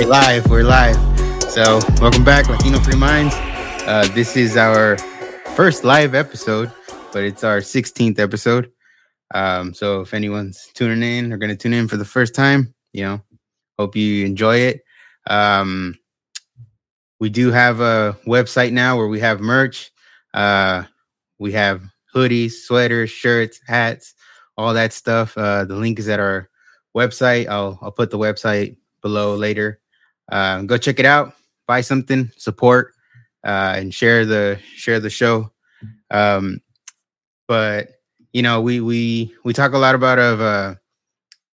we're live. We're live. So, welcome back, Latino Free Minds. Uh, this is our first live episode, but it's our 16th episode. Um, so, if anyone's tuning in or going to tune in for the first time, you know, hope you enjoy it. Um, we do have a website now where we have merch. Uh, we have hoodies, sweaters, shirts, hats, all that stuff. Uh, the link is at our website. I'll I'll put the website below later. Uh, go check it out. Buy something, support, uh, and share the share the show. Um, but you know, we we we talk a lot about of uh,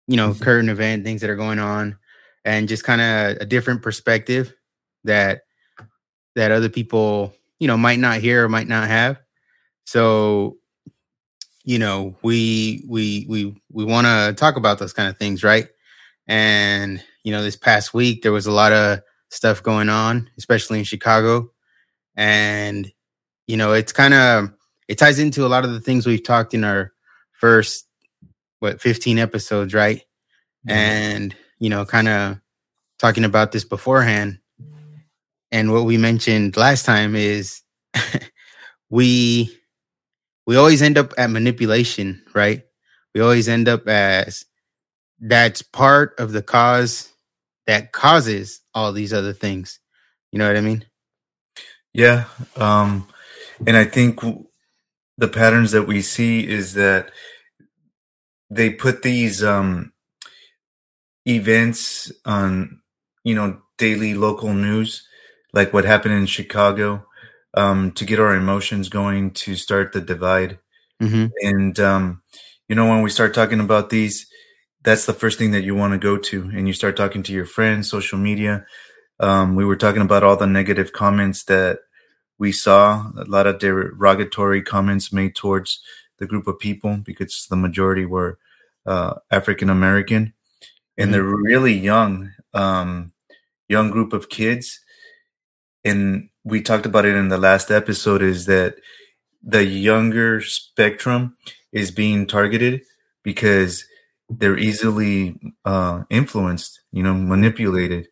you know current event things that are going on, and just kind of a different perspective that that other people you know might not hear or might not have. So you know we we we we want to talk about those kind of things right and you know this past week there was a lot of stuff going on especially in chicago and you know it's kind of it ties into a lot of the things we've talked in our first what 15 episodes right mm-hmm. and you know kind of talking about this beforehand and what we mentioned last time is we we always end up at manipulation, right? We always end up as that's part of the cause that causes all these other things. You know what I mean? Yeah. Um, and I think the patterns that we see is that they put these um, events on, you know, daily local news, like what happened in Chicago um, to get our emotions going to start the divide. Mm-hmm. And um, you know, when we start talking about these, that's the first thing that you want to go to, and you start talking to your friends, social media. Um, we were talking about all the negative comments that we saw, a lot of derogatory comments made towards the group of people because the majority were uh, African American, and mm-hmm. they're really young, um, young group of kids, and we talked about it in the last episode is that the younger spectrum is being targeted because they're easily uh, influenced, you know, manipulated.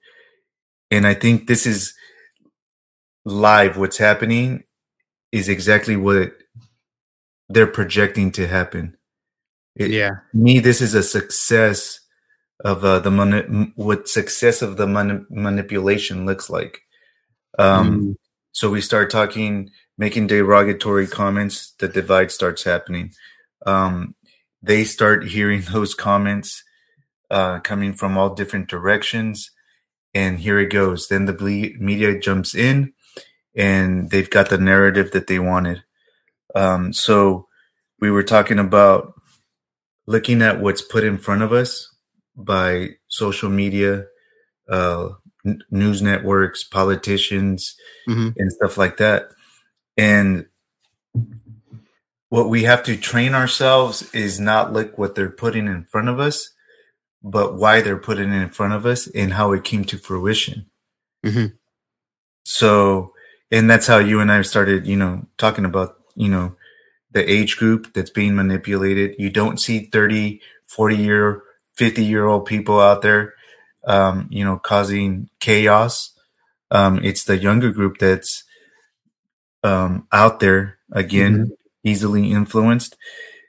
And I think this is live. What's happening is exactly what they're projecting to happen. It, yeah. Me, this is a success of uh, the mani- what success of the mani- manipulation looks like. Um, mm. So we start talking, making derogatory comments. The divide starts happening. Um, they start hearing those comments uh, coming from all different directions, and here it goes. Then the ble- media jumps in, and they've got the narrative that they wanted. Um, so we were talking about looking at what's put in front of us by social media, uh, news networks, politicians, mm-hmm. and stuff like that. And what we have to train ourselves is not look what they're putting in front of us, but why they're putting it in front of us and how it came to fruition. Mm-hmm. So, and that's how you and I started, you know, talking about, you know, the age group that's being manipulated. You don't see 30, 40 year, 50 year old people out there um, you know, causing chaos. Um, it's the younger group that's um, out there again, mm-hmm. Easily influenced.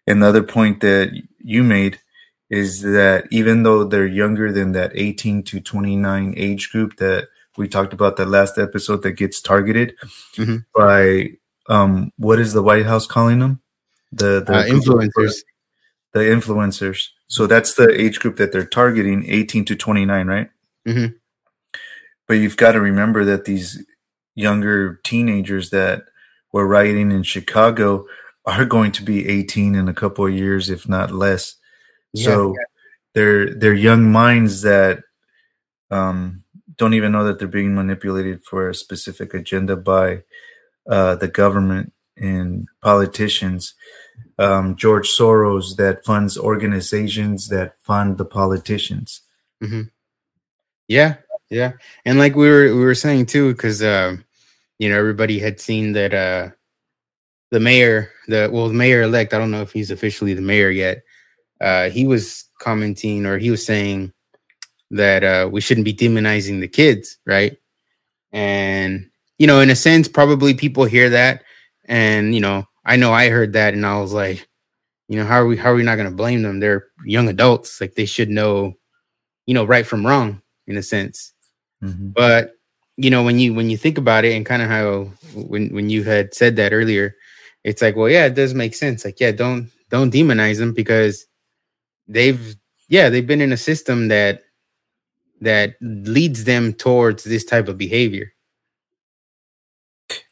And the other point that you made is that even though they're younger than that 18 to 29 age group that we talked about the last episode that gets targeted mm-hmm. by um, what is the White House calling them? The, the uh, influencers. The influencers. So that's the age group that they're targeting, 18 to 29, right? Mm-hmm. But you've got to remember that these younger teenagers that were rioting in Chicago are going to be 18 in a couple of years, if not less. Yeah, so yeah. they're they're young minds that um, don't even know that they're being manipulated for a specific agenda by uh, the government and politicians um, George Soros that funds organizations that fund the politicians. Mm-hmm. Yeah, yeah, and like we were we were saying too, because uh, you know everybody had seen that uh, the mayor, the well, the mayor elect. I don't know if he's officially the mayor yet. uh, he was commenting or he was saying that uh, we shouldn't be demonizing the kids, right? And you know, in a sense, probably people hear that, and you know, I know I heard that, and I was like, you know, how are we how are we not going to blame them? They're young adults, like they should know, you know, right from wrong in a sense. Mm-hmm. But you know, when you when you think about it, and kind of how when when you had said that earlier, it's like, well, yeah, it does make sense. Like, yeah, don't don't demonize them because they've yeah they've been in a system that that leads them towards this type of behavior.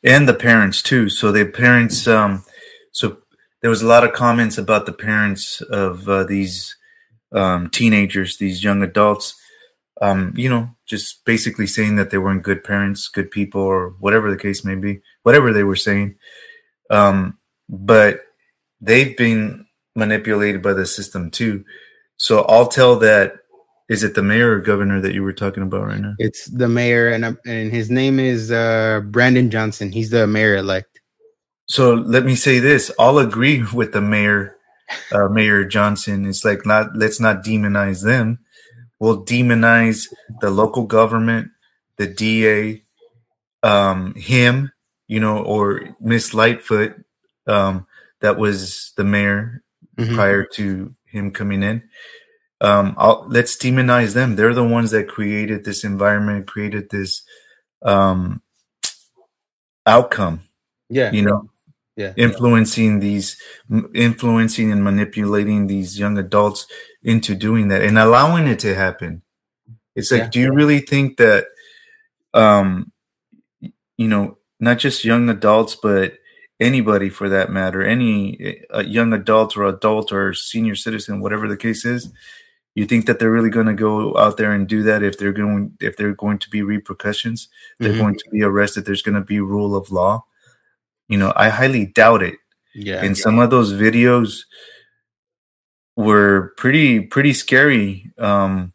And the parents too. So the parents um so there was a lot of comments about the parents of uh, these um, teenagers these young adults um you know just basically saying that they weren't good parents good people or whatever the case may be whatever they were saying um but they've been manipulated by the system too so i'll tell that is it the mayor or governor that you were talking about right now? It's the mayor, and and his name is uh, Brandon Johnson. He's the mayor elect. So let me say this: I'll agree with the mayor, uh, Mayor Johnson. It's like not let's not demonize them. We'll demonize the local government, the DA, um, him, you know, or Miss Lightfoot, um, that was the mayor mm-hmm. prior to him coming in um, I'll, let's demonize them. They're the ones that created this environment, created this um, outcome. Yeah, you know, yeah, influencing these, influencing and manipulating these young adults into doing that and allowing it to happen. It's like, yeah. do you really think that, um, you know, not just young adults, but anybody for that matter, any uh, young adult or adult or senior citizen, whatever the case is, you think that they're really going to go out there and do that if they're going if they're going to be repercussions they're mm-hmm. going to be arrested there's going to be rule of law you know i highly doubt it yeah and yeah. some of those videos were pretty pretty scary um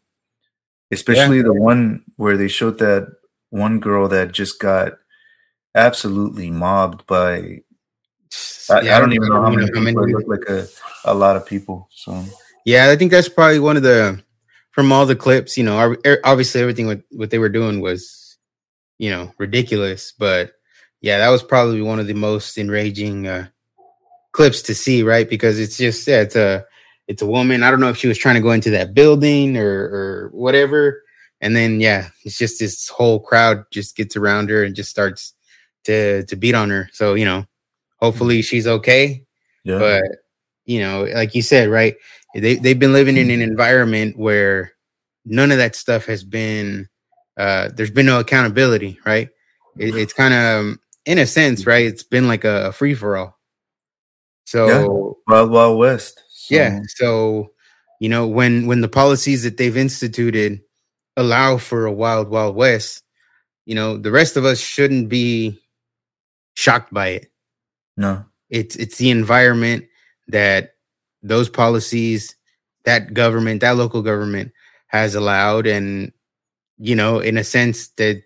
especially yeah. the one where they showed that one girl that just got absolutely mobbed by I, yeah, I don't even know how many people. It looked like a, a lot of people. So yeah, I think that's probably one of the from all the clips. You know, er, obviously everything what what they were doing was, you know, ridiculous. But yeah, that was probably one of the most enraging uh, clips to see, right? Because it's just yeah, it's a it's a woman. I don't know if she was trying to go into that building or or whatever. And then yeah, it's just this whole crowd just gets around her and just starts to to beat on her. So you know, hopefully she's okay. Yeah. But you know, like you said, right? They they've been living in an mm-hmm. environment where none of that stuff has been. Uh, there's been no accountability, right? It, it's kind of, um, in a sense, right? It's been like a, a free for all. So yeah. wild wild west. So. Yeah. So you know when when the policies that they've instituted allow for a wild wild west, you know the rest of us shouldn't be shocked by it. No, it's it's the environment that those policies that government, that local government has allowed, and you know, in a sense that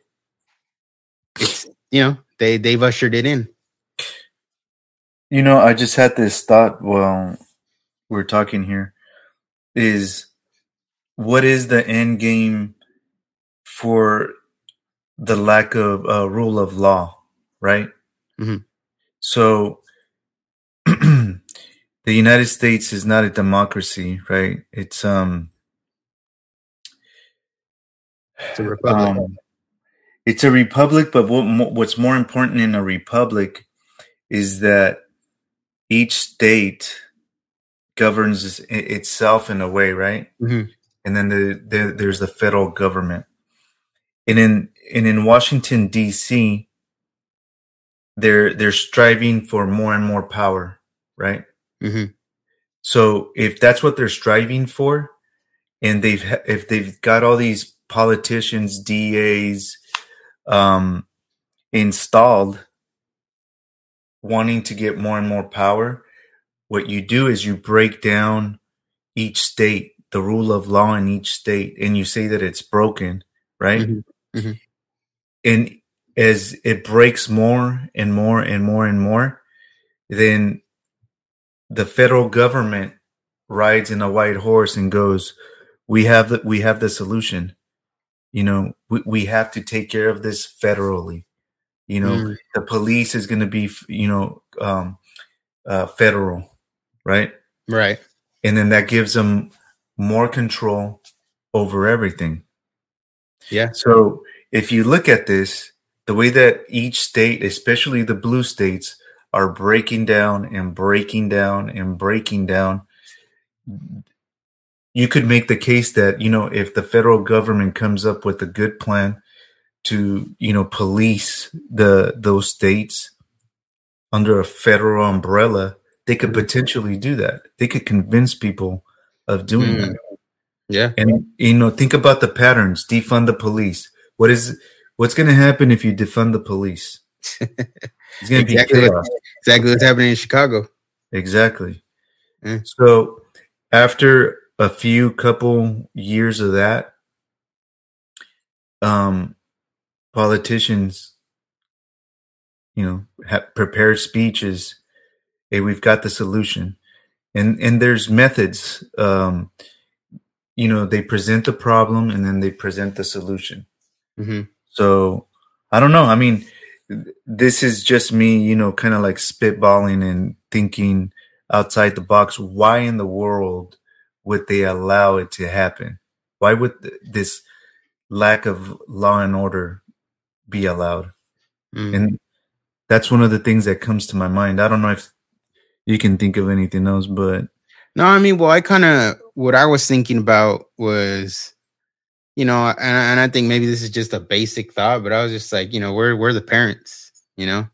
it's you know they they've ushered it in. You know, I just had this thought while we're talking here. Is what is the end game for the lack of uh, rule of law, right? Mm-hmm. So the United States is not a democracy, right? It's um it's a republic. Um, it's a republic, but what, what's more important in a republic is that each state governs itself in a way, right? Mm-hmm. And then the, the, there's the federal government, and in and in Washington D.C., they're they're striving for more and more power, right? Mm-hmm. So if that's what they're striving for, and they've if they've got all these politicians, DAs, um, installed, wanting to get more and more power, what you do is you break down each state, the rule of law in each state, and you say that it's broken, right? Mm-hmm. Mm-hmm. And as it breaks more and more and more and more, then the federal government rides in a white horse and goes, "We have the we have the solution." You know, we, we have to take care of this federally. You know, mm. the police is going to be, you know, um, uh, federal, right? Right. And then that gives them more control over everything. Yeah. So if you look at this, the way that each state, especially the blue states, are breaking down and breaking down and breaking down, you could make the case that, you know, if the federal government comes up with a good plan to, you know, police the those states under a federal umbrella, they could mm-hmm. potentially do that. They could convince people of doing mm. that. Yeah. And you know, think about the patterns. Defund the police. What is what's going to happen if you defund the police? It's going to exactly be chaos. exactly what's happening in Chicago. Exactly. Mm. So after a few couple years of that, um, politicians, you know, have prepared speeches. Hey, we've got the solution, and and there's methods. Um, you know they present the problem and then they present the solution mm-hmm. So i don't know. I mean this is just me you know kind of like spitballing and thinking outside the box why in the world would they allow it to happen? Why would this lack of law and order be allowed? Mm. and that's one of the things that comes to my mind. I don't know if you can think of anything else but no, I mean, well, I kind of what I was thinking about was, you know, and, and I think maybe this is just a basic thought, but I was just like, you know, we're we're the parents, you know,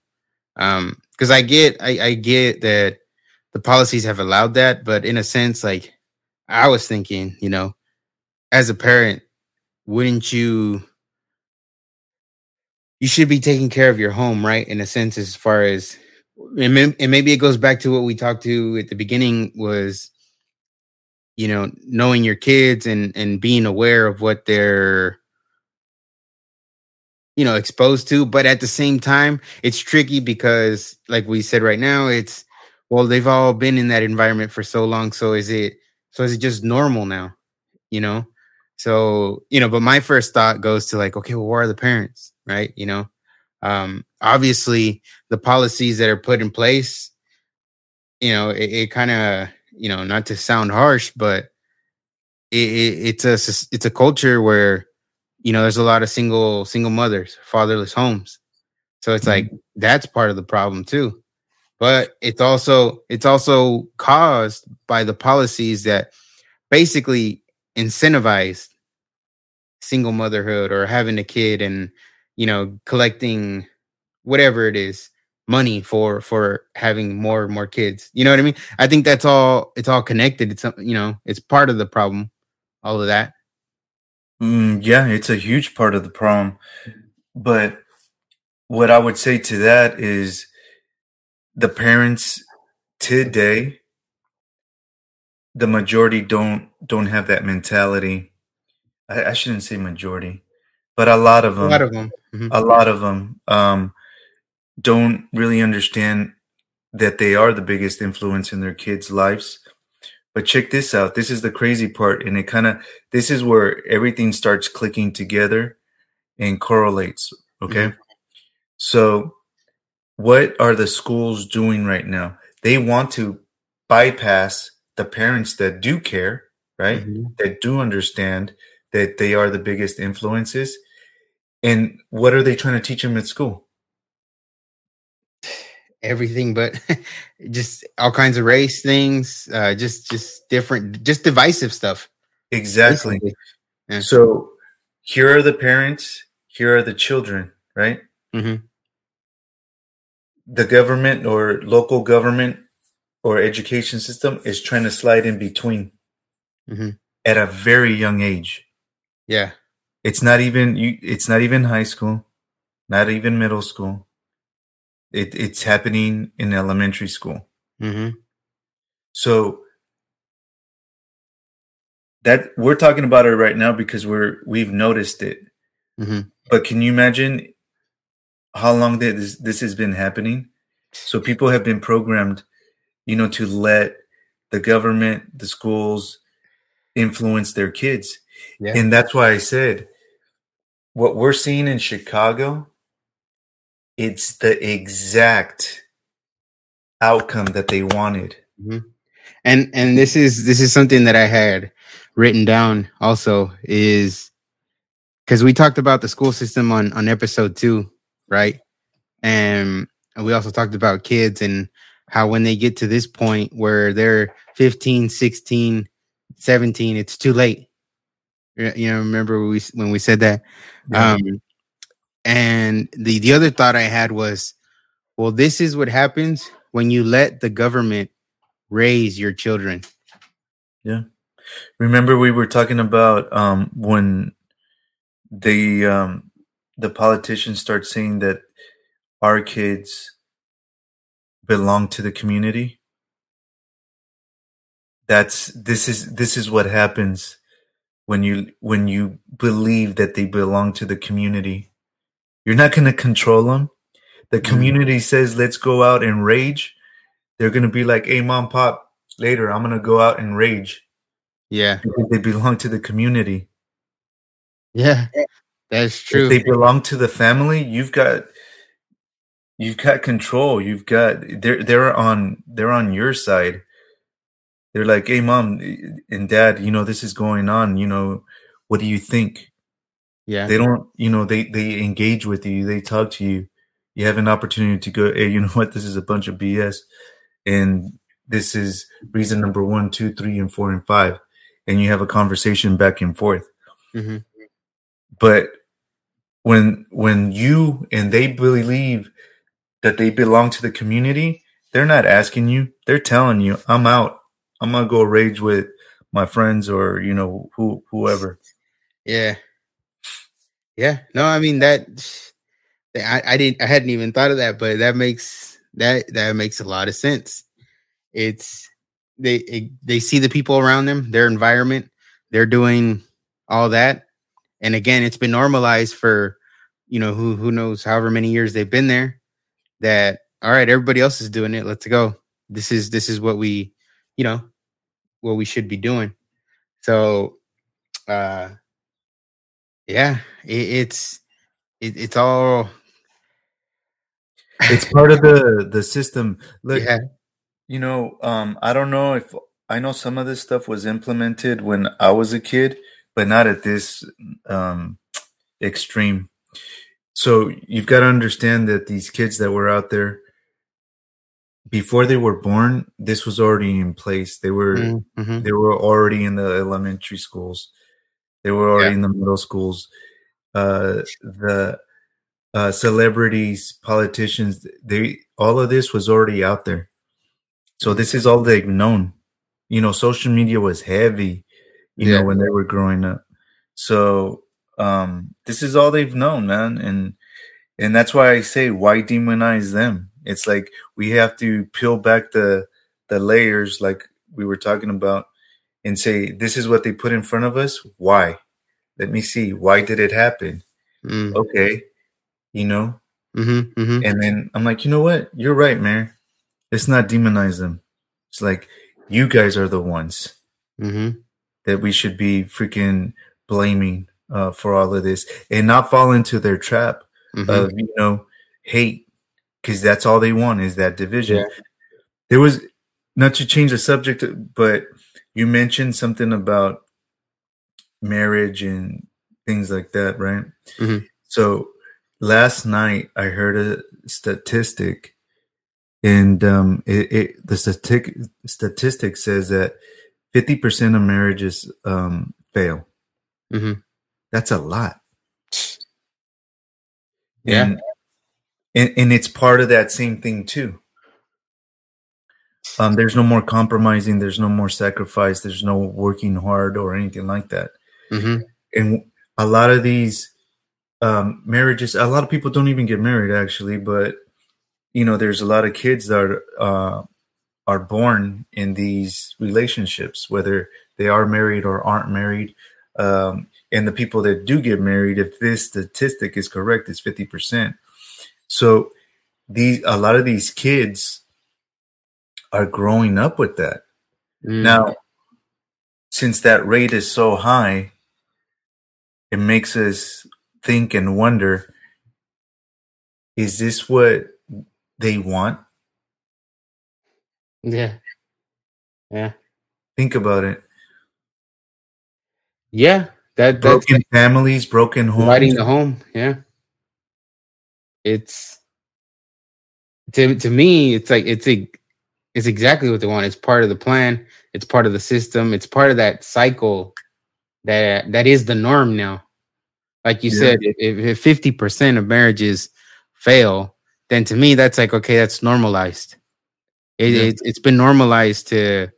um, because I get I, I get that the policies have allowed that, but in a sense, like I was thinking, you know, as a parent, wouldn't you? You should be taking care of your home, right? In a sense, as far as and maybe it goes back to what we talked to at the beginning was you know knowing your kids and and being aware of what they're you know exposed to but at the same time it's tricky because like we said right now it's well they've all been in that environment for so long so is it so is it just normal now you know? So you know but my first thought goes to like okay well where are the parents? Right you know? Um obviously the policies that are put in place you know it, it kind of you know, not to sound harsh, but it, it, it's a it's a culture where you know there's a lot of single single mothers, fatherless homes. So it's like mm-hmm. that's part of the problem too. But it's also it's also caused by the policies that basically incentivize single motherhood or having a kid and you know collecting whatever it is money for for having more and more kids. You know what I mean? I think that's all. It's all connected. It's you know, it's part of the problem. All of that. Mm, yeah, it's a huge part of the problem. But what I would say to that is the parents today the majority don't don't have that mentality I, I, shouldn't say majority but a lot of them a lot of them mm-hmm. a lot of them um don't really understand that they are the biggest influence in their kids' lives. But check this out. This is the crazy part. And it kind of, this is where everything starts clicking together and correlates. Okay. Mm-hmm. So, what are the schools doing right now? They want to bypass the parents that do care, right? Mm-hmm. That do understand that they are the biggest influences. And what are they trying to teach them at school? Everything but just all kinds of race things uh just just different just divisive stuff exactly yeah. so here are the parents here are the children right mm-hmm. the government or local government or education system is trying to slide in between mm-hmm. at a very young age yeah it's not even you it's not even high school not even middle school it, it's happening in elementary school. Mm-hmm. So that we're talking about it right now because we're we've noticed it. Mm-hmm. But can you imagine how long this this has been happening? So people have been programmed, you know, to let the government, the schools influence their kids. Yeah. And that's why I said what we're seeing in Chicago, it's the exact outcome that they wanted. Mm-hmm. And and this is this is something that I had written down also is because we talked about the school system on on episode two, right? And we also talked about kids and how when they get to this point where they're 15, 16, 17, it's too late. You know, remember we when we said that? Um and the the other thought I had was, well, this is what happens when you let the government raise your children. Yeah. Remember we were talking about um when the um the politicians start saying that our kids belong to the community that's this is this is what happens when you when you believe that they belong to the community you're not going to control them the mm-hmm. community mm. says let's go out and rage. They're going to be like hey mom pop later i'm going to go out and rage. Yeah. Because they belong to the community. Yeah. That's true. if they belong to the family you've got you've got control. You've got they're they're on they're on your side. They're like hey mom and dad you know this is going on. You know what do you think yeah they don't you know they they engage with you they talk to you you have an opportunity to go hey you know what this is a bunch of bs and this is reason number one two three and four and five and you have a conversation back and forth mm-hmm. but when when you and they believe that they belong to the community, they're not asking you. They're telling you, "I'm out. I'm gonna go rage with my friends or you know who whoever." Yeah, yeah. No, I mean that. I, I didn't. I hadn't even thought of that, but that makes that that makes a lot of sense. It's they it, they see the people around them, their environment. They're doing all that, and again, it's been normalized for you know who who knows however many years they've been there that all right, everybody else is doing it. Let's go. This is this is what we, you know, what we should be doing. So uh yeah, it, it's it, it's all it's part of the the system. Look, yeah. you know, um, I don't know if I know some of this stuff was implemented when I was a kid, but not at this um extreme. So you've got to understand that these kids that were out there before they were born, this was already in place. They were mm-hmm. they were already in the elementary schools. They were already yeah. in the middle schools. Uh, the uh, celebrities, politicians, they all of this was already out there. So this is all they've known. You know, social media was heavy, you yeah. know, when they were growing up. So um, this is all they've known, man, and and that's why I say why demonize them. It's like we have to peel back the the layers, like we were talking about, and say this is what they put in front of us. Why? Let me see. Why did it happen? Mm. Okay, you know. Mm-hmm, mm-hmm. And then I'm like, you know what? You're right, man. Let's not demonize them. It's like you guys are the ones mm-hmm. that we should be freaking blaming uh, for all of this and not fall into their trap mm-hmm. of you know hate because that's all they want is that division. Yeah. There was not to change the subject, but you mentioned something about marriage and things like that, right? Mm-hmm. So last night I heard a statistic, and um, it, it, the statistic statistic says that fifty percent of marriages um, fail. Mm-hmm. That's a lot. Yeah. And, and, and it's part of that same thing too. Um, there's no more compromising. There's no more sacrifice. There's no working hard or anything like that. Mm-hmm. And a lot of these um, marriages, a lot of people don't even get married actually, but you know, there's a lot of kids that are, uh, are born in these relationships, whether they are married or aren't married. Um, and the people that do get married, if this statistic is correct, is 50%. So these a lot of these kids are growing up with that. Mm. Now, since that rate is so high, it makes us think and wonder is this what they want? Yeah. Yeah. Think about it. Yeah. That broken families, broken homes. Dividing the home. Yeah. It's to to me, it's like it's a it's exactly what they want. It's part of the plan. It's part of the system. It's part of that cycle that that is the norm now. Like you yeah. said, if fifty percent of marriages fail, then to me that's like okay, that's normalized. It, yeah. it, it's been normalized to,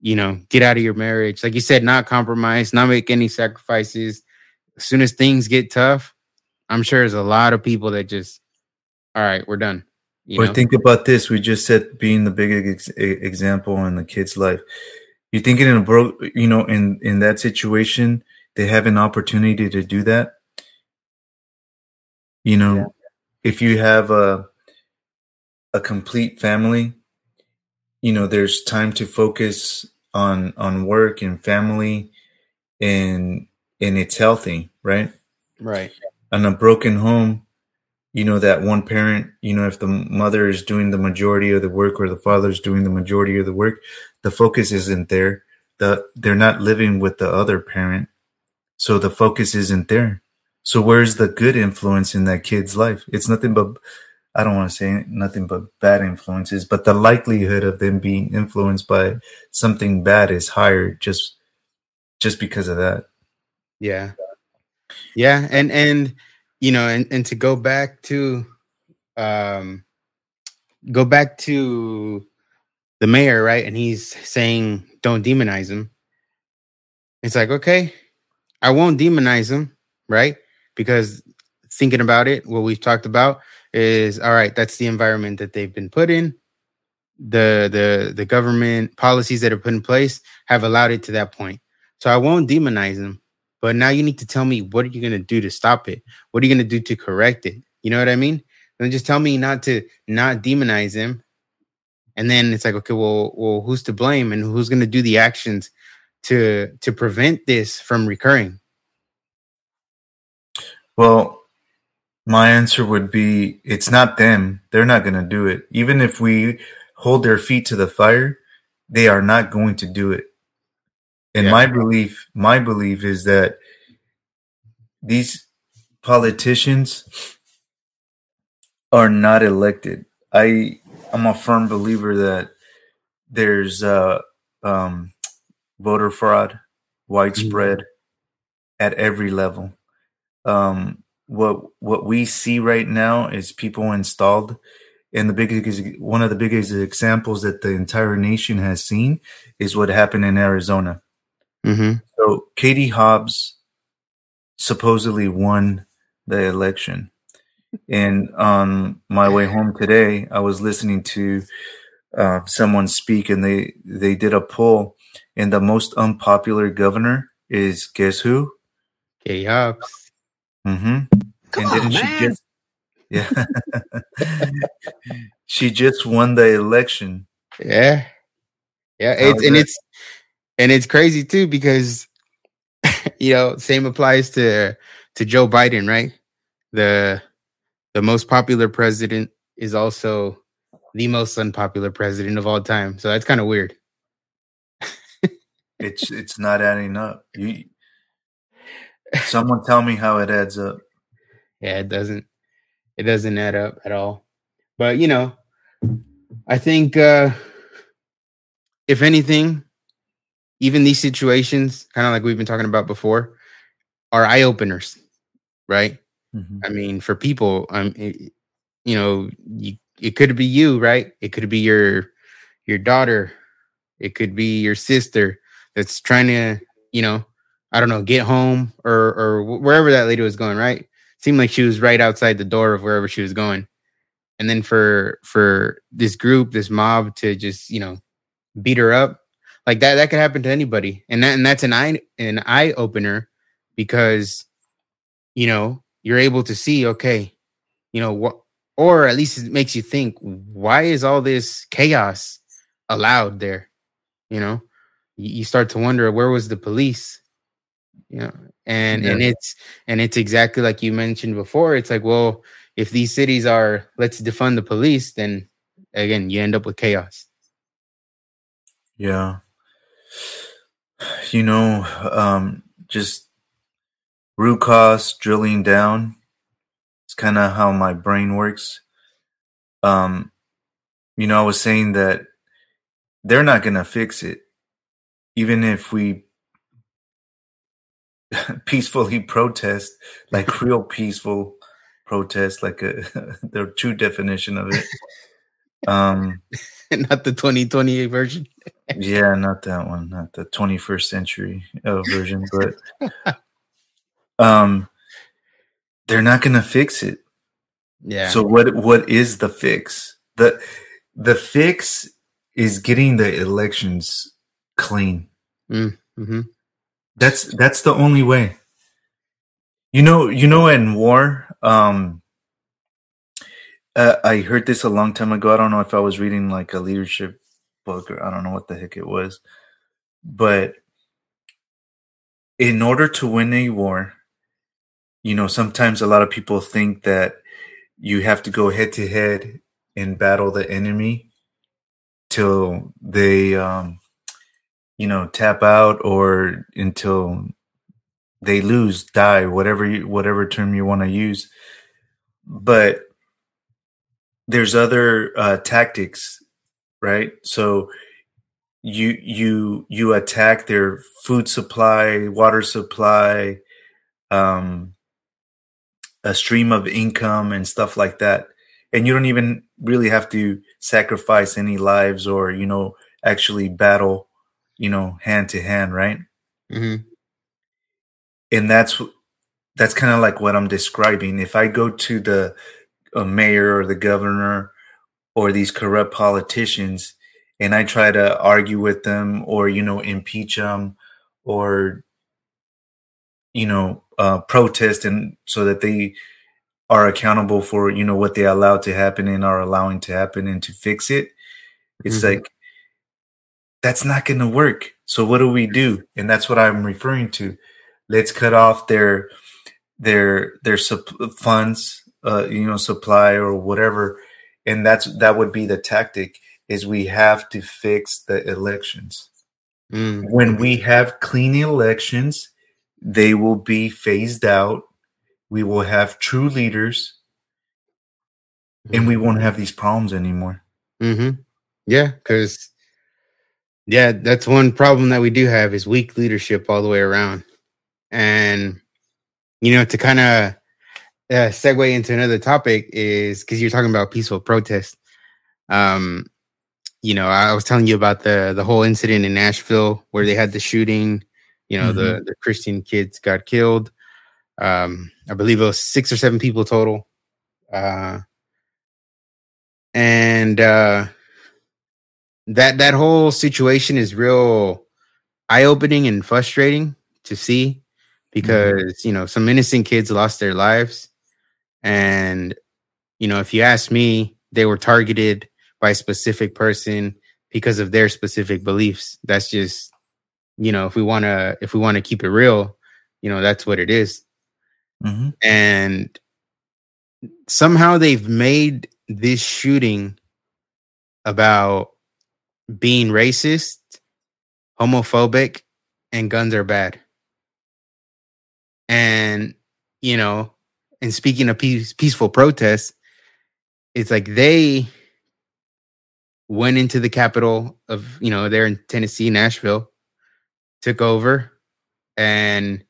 you know, get out of your marriage. Like you said, not compromise, not make any sacrifices. As soon as things get tough, I'm sure there's a lot of people that just, all right, we're done. You or think about this. We just said being the big ex- example in the kid's life. You're thinking in a bro, you know, in in that situation, they have an opportunity to do that. You know, yeah. if you have a a complete family you know there's time to focus on on work and family and and it's healthy right right on a broken home you know that one parent you know if the mother is doing the majority of the work or the father is doing the majority of the work the focus isn't there the they're not living with the other parent so the focus isn't there so where's the good influence in that kid's life it's nothing but I don't want to say nothing but bad influences, but the likelihood of them being influenced by something bad is higher just just because of that. Yeah. Yeah, and and you know, and and to go back to um go back to the mayor, right? And he's saying don't demonize him. It's like, okay, I won't demonize him, right? Because thinking about it, what we've talked about, is all right that's the environment that they've been put in the the the government policies that are put in place have allowed it to that point so i won't demonize them but now you need to tell me what are you going to do to stop it what are you going to do to correct it you know what i mean and just tell me not to not demonize them and then it's like okay well well who's to blame and who's going to do the actions to to prevent this from recurring well my answer would be it's not them. They're not going to do it. Even if we hold their feet to the fire, they are not going to do it. And yeah. my belief, my belief is that these politicians are not elected. I I'm a firm believer that there's uh, um, voter fraud widespread mm-hmm. at every level. Um, what what we see right now is people installed and the biggest one of the biggest examples that the entire nation has seen is what happened in Arizona. Mm-hmm. So Katie Hobbs supposedly won the election, and on my way home today, I was listening to uh, someone speak, and they they did a poll, and the most unpopular governor is guess who? Katie Hobbs. Mm-hmm. Come and didn't on, she just yeah she just won the election. Yeah. Yeah. It's and it's and it's crazy too because you know, same applies to to Joe Biden, right? The the most popular president is also the most unpopular president of all time. So that's kind of weird. it's it's not adding up. You Someone tell me how it adds up. Yeah, it doesn't. It doesn't add up at all. But you know, I think uh if anything, even these situations, kind of like we've been talking about before, are eye openers, right? Mm-hmm. I mean, for people, um, it, you know, you, it could be you, right? It could be your your daughter, it could be your sister that's trying to, you know, I don't know, get home or or wherever that lady was going, right? Seemed like she was right outside the door of wherever she was going. And then for for this group, this mob to just, you know, beat her up, like that that could happen to anybody. And that and that's an eye an eye opener because you know, you're able to see, okay, you know, what or at least it makes you think, why is all this chaos allowed there? You know? you start to wonder where was the police you know and yeah. and it's and it's exactly like you mentioned before it's like well if these cities are let's defund the police then again you end up with chaos yeah you know um just root cause drilling down it's kind of how my brain works um you know i was saying that they're not going to fix it even if we peacefully protest, like real peaceful protest, like a the true definition of it. Um, not the 2020 version. yeah, not that one, not the 21st century uh, version, but um, they're not gonna fix it. Yeah. So what what is the fix? the The fix is getting the elections clean. Mm, mm-hmm. That's that's the only way. You know, you know, in war, um, uh, I heard this a long time ago. I don't know if I was reading like a leadership book or I don't know what the heck it was, but in order to win a war, you know, sometimes a lot of people think that you have to go head to head and battle the enemy till they um, you know tap out or until they lose die whatever you, whatever term you want to use but there's other uh, tactics right so you you you attack their food supply water supply um a stream of income and stuff like that and you don't even really have to sacrifice any lives or you know actually battle you know, hand to hand, right? Mm-hmm. And that's that's kind of like what I'm describing. If I go to the mayor or the governor or these corrupt politicians and I try to argue with them or you know impeach them or you know uh, protest and so that they are accountable for you know what they allowed to happen and are allowing to happen and to fix it it's mm-hmm. like that's not going to work. So what do we do? And that's what I'm referring to. Let's cut off their their their sup- funds, uh, you know, supply or whatever. And that's that would be the tactic. Is we have to fix the elections. Mm. When we have clean elections, they will be phased out. We will have true leaders, and we won't have these problems anymore. Mm-hmm. Yeah, because yeah, that's one problem that we do have is weak leadership all the way around. And you know, to kind of uh, segue into another topic is because you're talking about peaceful protest. Um, you know, I was telling you about the the whole incident in Nashville where they had the shooting. You know, mm-hmm. the the Christian kids got killed. Um, I believe it was six or seven people total. Uh, and uh, that that whole situation is real eye opening and frustrating to see mm-hmm. because mm-hmm. you know some innocent kids lost their lives and you know if you ask me they were targeted by a specific person because of their specific beliefs that's just you know if we want to if we want to keep it real you know that's what it is. Mm-hmm. and somehow they've made this shooting about being racist, homophobic, and guns are bad. And, you know, and speaking of peace, peaceful protests, it's like they went into the capital of, you know, they're in Tennessee, Nashville, took over, and,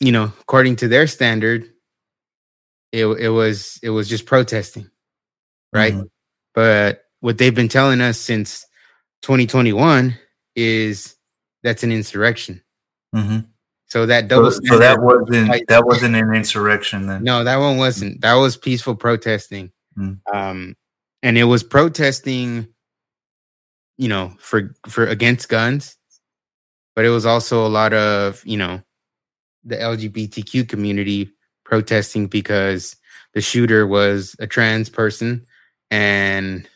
you know, according to their standard, it, it was it was just protesting, right? Mm-hmm. But what they've been telling us since 2021 is that's an insurrection. Mm-hmm. So that double. So, so that wasn't that wasn't an insurrection then. No, that one wasn't. That was peaceful protesting. Mm-hmm. Um, and it was protesting, you know, for for against guns, but it was also a lot of you know the LGBTQ community protesting because the shooter was a trans person and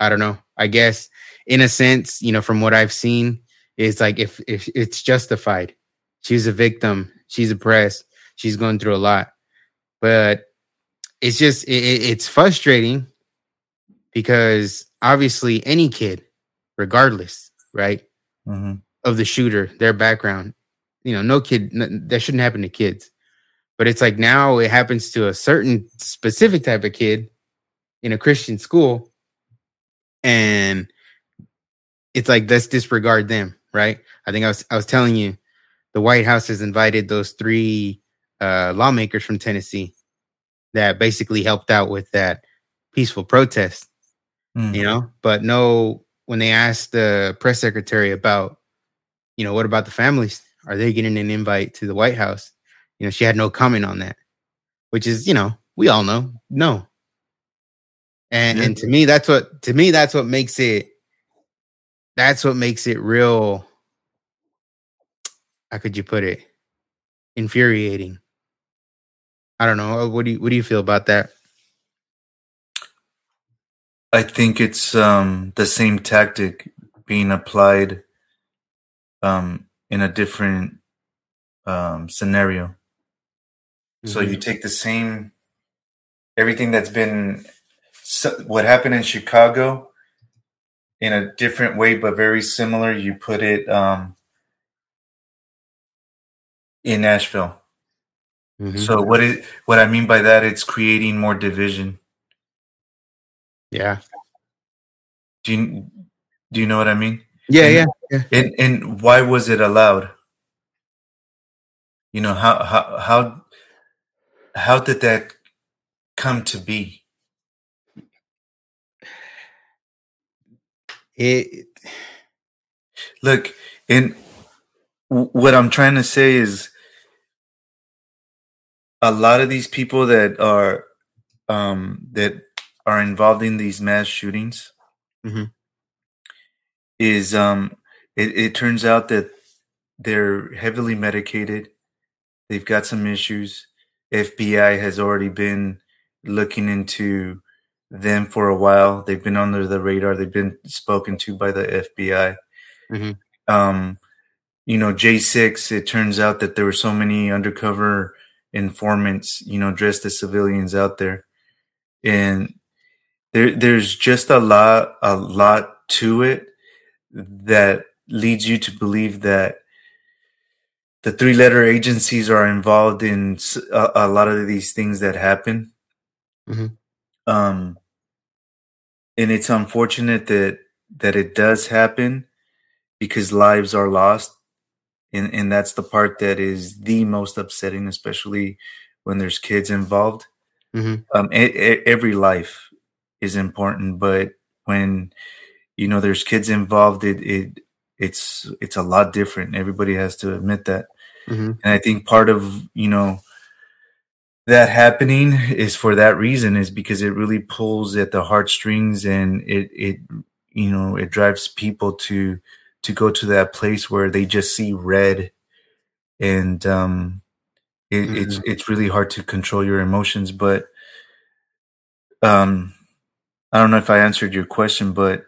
I don't know. I guess in a sense, you know, from what I've seen, is like if if it's justified. She's a victim. She's oppressed. She's going through a lot, but it's just it, it's frustrating because obviously any kid, regardless, right, mm-hmm. of the shooter, their background, you know, no kid that shouldn't happen to kids. But it's like now it happens to a certain specific type of kid in a Christian school, and it's like let's disregard them, right? I think I was I was telling you, the White House has invited those three uh, lawmakers from Tennessee that basically helped out with that peaceful protest, mm. you know. But no, when they asked the press secretary about, you know, what about the families? Are they getting an invite to the White House? You know, she had no comment on that, which is, you know, we all know, no. And yeah. and to me, that's what to me that's what makes it. That's what makes it real. How could you put it? Infuriating. I don't know. What do you what do you feel about that? I think it's um, the same tactic being applied um, in a different um, scenario. Mm-hmm. So you mm-hmm. take the same everything that's been so what happened in Chicago in a different way, but very similar. You put it um, in Nashville. Mm-hmm. So what it what I mean by that, it's creating more division. Yeah. Do you do you know what I mean? Yeah, and, yeah, yeah. And and why was it allowed? You know how how how how did that come to be? It look, and what I'm trying to say is a lot of these people that are um that are involved in these mass shootings mm-hmm. is um it, it turns out that they're heavily medicated they've got some issues fbi has already been looking into them for a while. They've been under the radar. They've been spoken to by the FBI. Mm-hmm. Um, you know, J6, it turns out that there were so many undercover informants, you know, dressed as civilians out there. And there there's just a lot a lot to it that leads you to believe that the three letter agencies are involved in a, a, lot of these things that happen. Mm-hmm. Um, and it's unfortunate that that it does happen because lives are lost, and and that's the part that is the most upsetting, especially when there's kids involved. Mm-hmm. Um, a, a, every life is important, but when you know there's kids involved, it it it's it's a lot different. Everybody has to admit that, mm-hmm. and I think part of you know that happening is for that reason is because it really pulls at the heartstrings and it it you know it drives people to to go to that place where they just see red and um it, mm-hmm. it's it's really hard to control your emotions but um i don't know if i answered your question but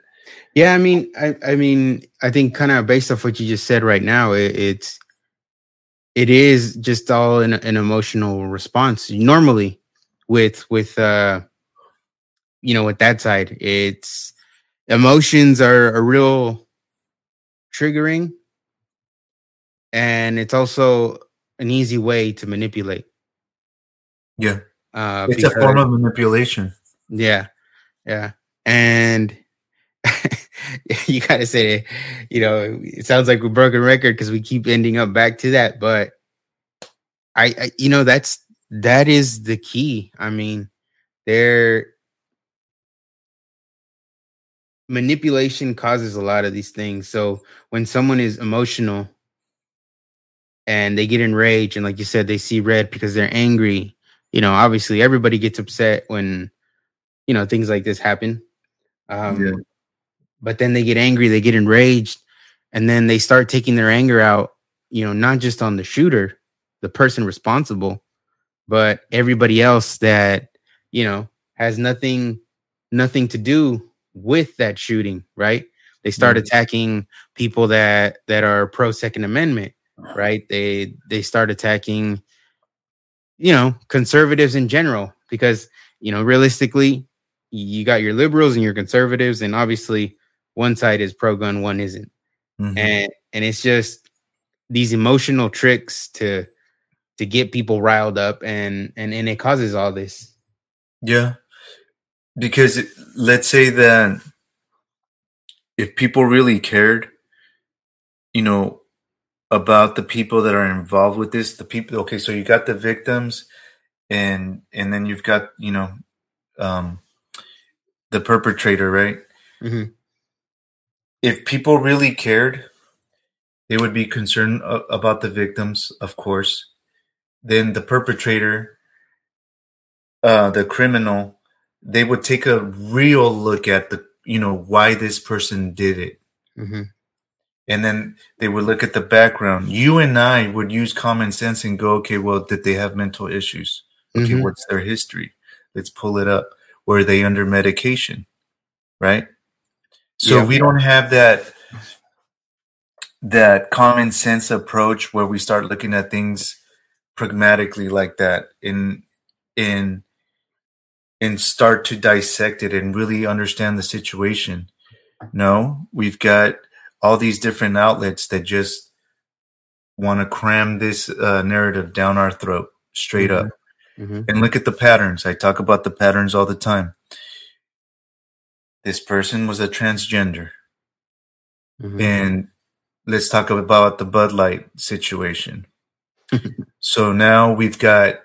yeah i mean i i mean i think kind of based off what you just said right now it, it's it is just all an, an emotional response normally with with uh you know with that side it's emotions are a real triggering and it's also an easy way to manipulate yeah uh it's because, a form of manipulation yeah yeah and you gotta say, you know, it sounds like a broken record because we keep ending up back to that. But I, I, you know, that's that is the key. I mean, there manipulation causes a lot of these things. So when someone is emotional and they get enraged, and like you said, they see red because they're angry. You know, obviously everybody gets upset when you know things like this happen. Um, yeah but then they get angry, they get enraged, and then they start taking their anger out, you know, not just on the shooter, the person responsible, but everybody else that, you know, has nothing nothing to do with that shooting, right? They start mm-hmm. attacking people that that are pro Second Amendment, right? They they start attacking, you know, conservatives in general because you know realistically, you got your liberals and your conservatives, and obviously one side is pro gun, one isn't, mm-hmm. and and it's just these emotional tricks to to get people riled up and and and it causes all this yeah because let's say that if people really cared you know about the people that are involved with this the people okay so you got the victims and and then you've got you know um the perpetrator right mm-hmm. if people really cared they would be concerned about the victims of course then the perpetrator uh the criminal they would take a real look at the you know why this person did it. Mm-hmm. and then they would look at the background. You and i would use common sense and go okay well did they have mental issues? Okay mm-hmm. what's their history? Let's pull it up. Were they under medication? Right? So yeah. we don't have that that common sense approach where we start looking at things pragmatically like that in in and start to dissect it and really understand the situation. No, we've got all these different outlets that just want to cram this uh, narrative down our throat straight mm-hmm. up. Mm-hmm. And look at the patterns. I talk about the patterns all the time. This person was a transgender. Mm-hmm. And let's talk about the Bud Light situation. so now we've got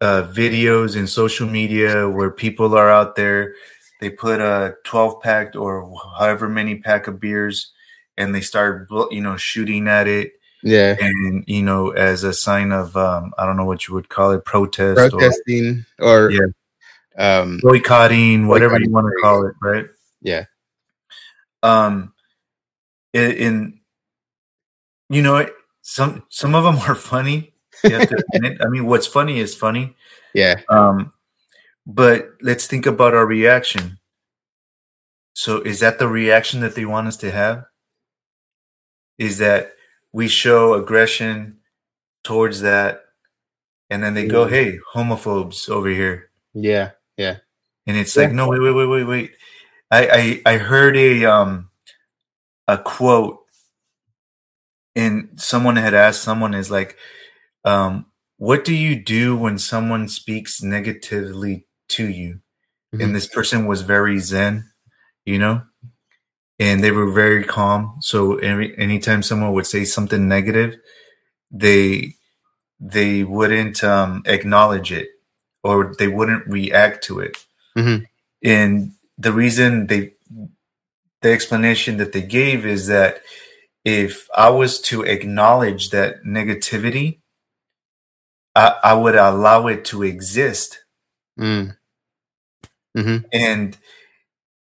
uh, videos in social media where people are out there. They put a 12 pack or however many pack of beers and they start, you know, shooting at it. Yeah. And, you know, as a sign of, um, I don't know what you would call it, protest. Protesting or, or yeah. um, boycotting, whatever boycotting, you want to call it, right? Yeah. Um, in, in you know, some some of them are funny I mean, what's funny is funny. Yeah. Um, but let's think about our reaction. So, is that the reaction that they want us to have? Is that we show aggression towards that, and then they go, "Hey, homophobes over here." Yeah, yeah. And it's yeah. like, no, wait, wait, wait, wait, wait. I, I I heard a um a quote, and someone had asked someone is like, um, what do you do when someone speaks negatively to you? Mm-hmm. And this person was very zen, you know, and they were very calm. So every anytime someone would say something negative, they they wouldn't um, acknowledge it or they wouldn't react to it. Mm-hmm. And the reason they the explanation that they gave is that if I was to acknowledge that negativity, I, I would allow it to exist. Mm. Mm-hmm. And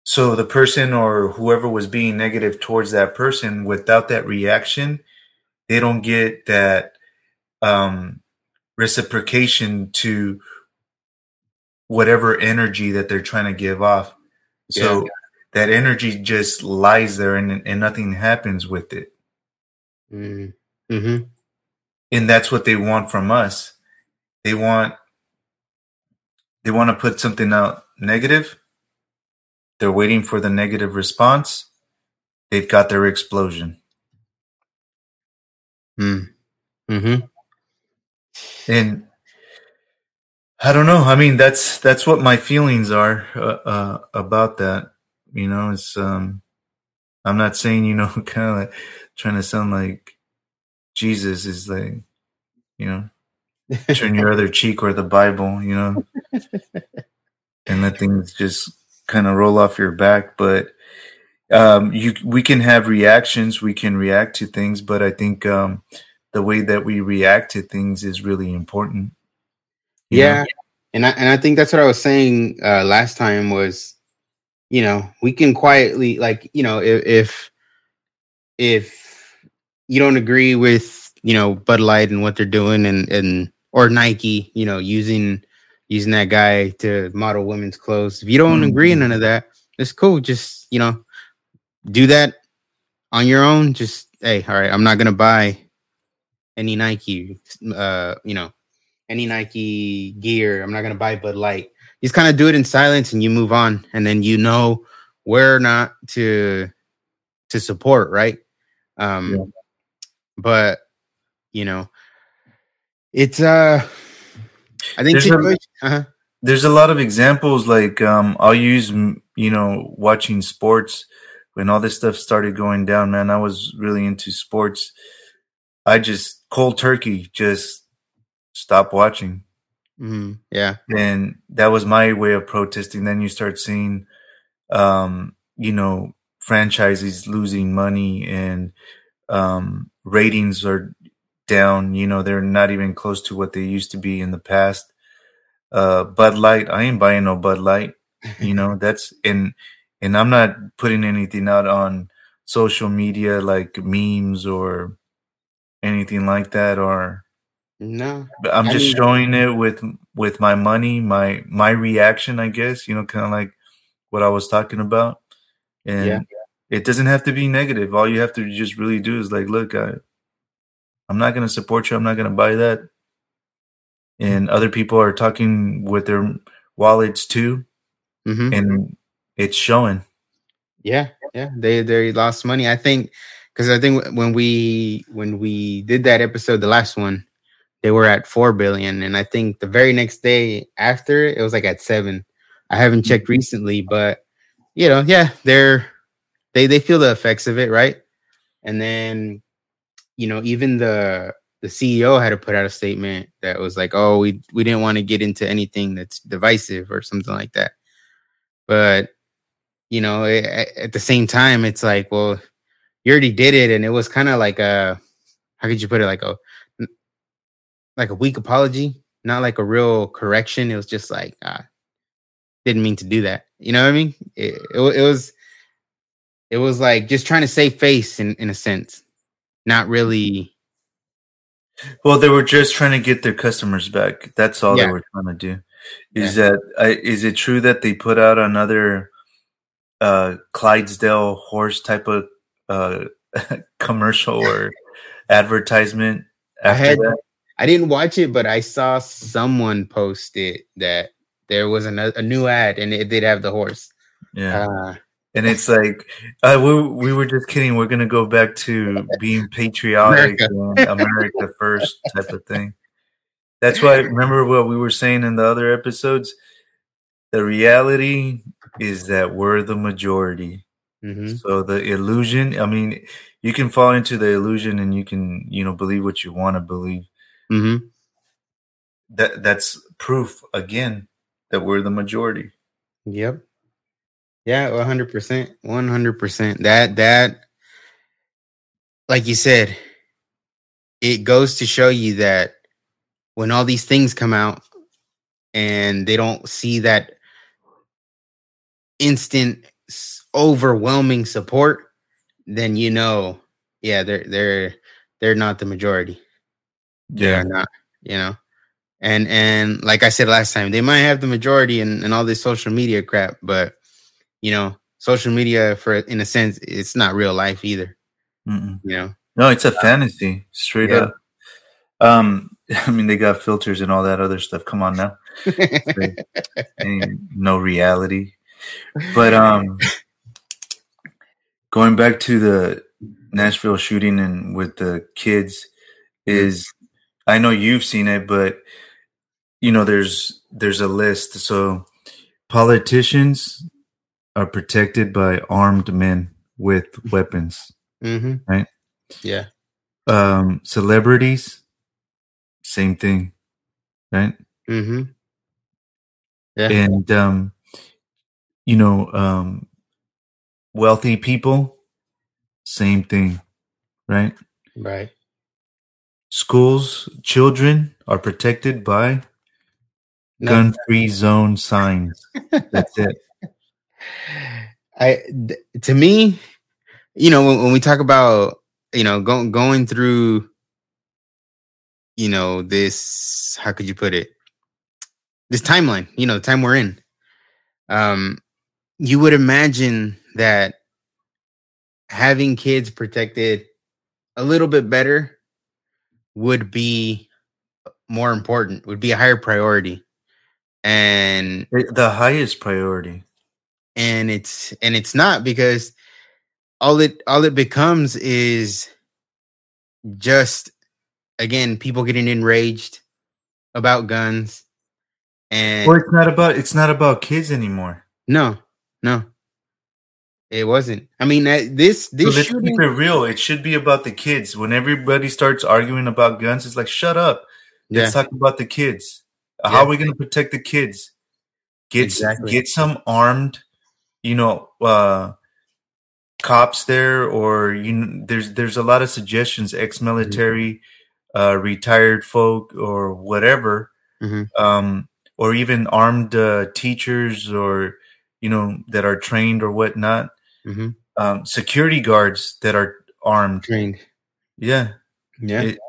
so the person or whoever was being negative towards that person, without that reaction, they don't get that um, reciprocation to whatever energy that they're trying to give off. So yeah. that energy just lies there and, and nothing happens with it. Mm. Mm-hmm. And that's what they want from us they want they want to put something out negative. They're waiting for the negative response. They've got their explosion. Mm. Mm-hmm. and i don't know. I mean that's that's what my feelings are uh, uh, about that. You know it's um i'm not saying you know kind of like trying to sound like jesus is like you know turn your other cheek or the Bible, you know, and let things just kind of roll off your back. But um, you, we can have reactions, we can react to things, but I think um, the way that we react to things is really important. Yeah, know? and I and I think that's what I was saying uh, last time was, you know, we can quietly like, you know, if if, if you don't agree with you know Bud Light and what they're doing and and or Nike, you know, using using that guy to model women's clothes. If you don't mm-hmm. agree in none of that, it's cool. Just you know, do that on your own, just hey, all right, I'm not gonna buy any Nike, uh, you know, any Nike gear. I'm not gonna buy Bud Light. You just kind of do it in silence and you move on, and then you know where not to to support, right? Um, yeah. but you know, it's uh, I think there's, a, uh-huh. there's a lot of examples. Like um, I'll use you know watching sports when all this stuff started going down. Man, I was really into sports. I just cold turkey just stop watching. Mm-hmm. Yeah, and that was my way of protesting. Then you start seeing, um, you know, franchises losing money and um, ratings are down. You know, they're not even close to what they used to be in the past. Uh, Bud Light, I ain't buying no Bud Light. You know, that's and and I'm not putting anything out on social media like memes or anything like that or no i'm just mean, showing it with with my money my my reaction i guess you know kind of like what i was talking about and yeah. it doesn't have to be negative all you have to just really do is like look I, i'm not going to support you i'm not going to buy that and other people are talking with their wallets too mm-hmm. and it's showing yeah yeah they they lost money i think because I think when we when we did that episode, the last one, they were at four billion, and I think the very next day after it was like at seven. I haven't mm-hmm. checked recently, but you know, yeah, they're they they feel the effects of it, right? And then, you know, even the the CEO had to put out a statement that was like, "Oh, we we didn't want to get into anything that's divisive or something like that." But you know, it, at the same time, it's like, well, you already did it, and it was kind of like a how could you put it like a like a weak apology, not like a real correction. It was just like ah, didn't mean to do that. You know what I mean? It, it, it was it was like just trying to save face in in a sense, not really. Well, they were just trying to get their customers back. That's all yeah. they were trying to do. Is yeah. that I, is it true that they put out another uh Clydesdale horse type of uh, commercial or advertisement after I had, that? I didn't watch it, but I saw someone post it that there was a, a new ad and it did have the horse. Yeah. Uh, and it's like uh, we we were just kidding. We're gonna go back to being patriotic America. America first type of thing. That's why remember what we were saying in the other episodes. The reality is that we're the majority. Mm-hmm. So the illusion, I mean, you can fall into the illusion and you can, you know, believe what you want to believe. Mm-hmm. That that's proof again that we're the majority. Yep. Yeah, one hundred percent, one hundred percent. That that, like you said, it goes to show you that when all these things come out and they don't see that instant overwhelming support, then you know, yeah, they're they're they're not the majority. Yeah, not, you know. And and like I said last time, they might have the majority and, and all this social media crap, but you know, social media for in a sense, it's not real life either. Mm-mm. You know. No, it's a fantasy, straight yeah. up. Um, I mean, they got filters and all that other stuff. Come on now, no reality. But um, going back to the Nashville shooting and with the kids is I know you've seen it, but you know there's there's a list. So politicians are protected by armed men with weapons, mm-hmm. right? Yeah. Um, celebrities, same thing, right? Mm-hmm. Yeah. And um, you know, um, wealthy people, same thing, right? Right. Schools, children are protected by no. gun-free zone signs. That's it. I to me, you know, when, when we talk about you know going going through, you know, this how could you put it? This timeline, you know, the time we're in. Um, you would imagine that having kids protected a little bit better would be more important, would be a higher priority. And the highest priority. And it's and it's not because all it all it becomes is just again people getting enraged about guns and well it's not about it's not about kids anymore. No no. It wasn't. I mean that, this this so keep it real. It should be about the kids. When everybody starts arguing about guns it's like shut up. Let's talk about the kids. Yeah. how are we going to protect the kids? Get exactly. get some armed you know uh cops there or you know, there's there's a lot of suggestions ex-military mm-hmm. uh, retired folk or whatever mm-hmm. um, or even armed uh, teachers or you know that are trained or whatnot mm-hmm. um, security guards that are armed trained yeah yeah it,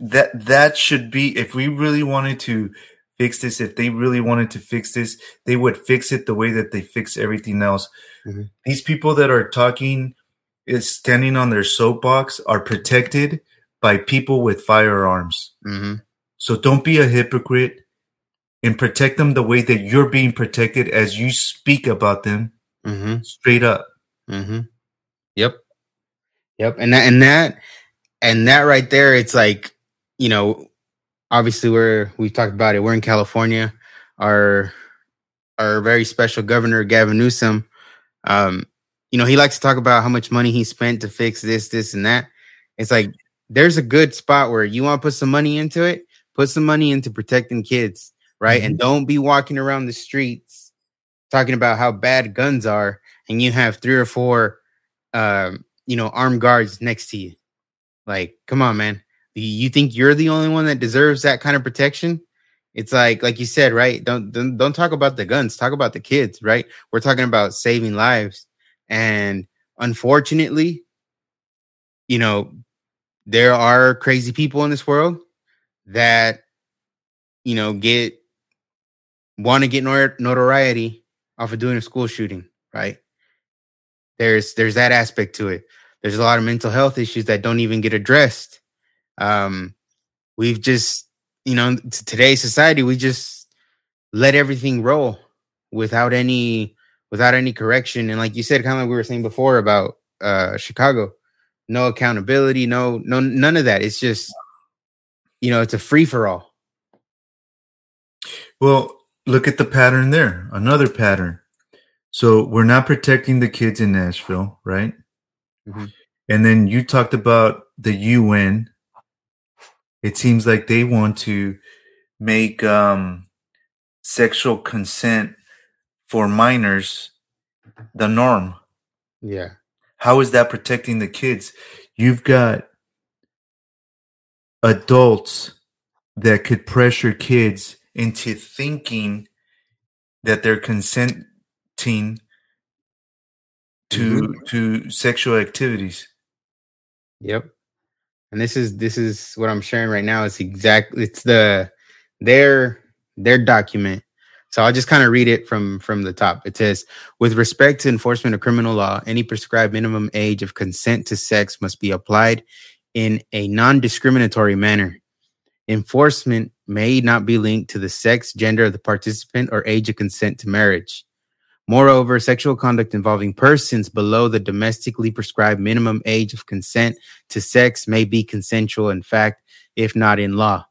that that should be if we really wanted to fix this if they really wanted to fix this they would fix it the way that they fix everything else Mm-hmm. These people that are talking is standing on their soapbox are protected by people with firearms. Mm-hmm. So don't be a hypocrite and protect them the way that you're being protected as you speak about them mm-hmm. straight up. Mm-hmm. Yep. Yep. And that, and that, and that right there, it's like, you know, obviously we're, we've talked about it. We're in California. Our, our very special governor, Gavin Newsom, um, you know, he likes to talk about how much money he spent to fix this, this, and that. It's like there's a good spot where you want to put some money into it, put some money into protecting kids, right? Mm-hmm. And don't be walking around the streets talking about how bad guns are, and you have three or four, um, you know, armed guards next to you. Like, come on, man. You think you're the only one that deserves that kind of protection? it's like like you said right? Don't, don't don't talk about the guns. Talk about the kids right? We're talking about saving lives. And unfortunately you know there are crazy people in this world that you know get want to get notoriety off of doing a school shooting right? There's there's that aspect to it. There's a lot of mental health issues that don't even get addressed um we've just you know, today's society, we just let everything roll without any without any correction. And like you said, kind of like we were saying before about uh Chicago, no accountability, no no none of that. It's just you know, it's a free for all. Well, look at the pattern there. Another pattern. So we're not protecting the kids in Nashville, right? Mm-hmm. And then you talked about the UN it seems like they want to make um, sexual consent for minors the norm. Yeah. How is that protecting the kids? You've got adults that could pressure kids into thinking that they're consenting to mm-hmm. to sexual activities. Yep and this is this is what I'm sharing right now. It's exactly it's the their their document. So I'll just kind of read it from from the top. It says, with respect to enforcement of criminal law, any prescribed minimum age of consent to sex must be applied in a non-discriminatory manner. Enforcement may not be linked to the sex, gender of the participant, or age of consent to marriage. Moreover, sexual conduct involving persons below the domestically prescribed minimum age of consent to sex may be consensual in fact, if not in law.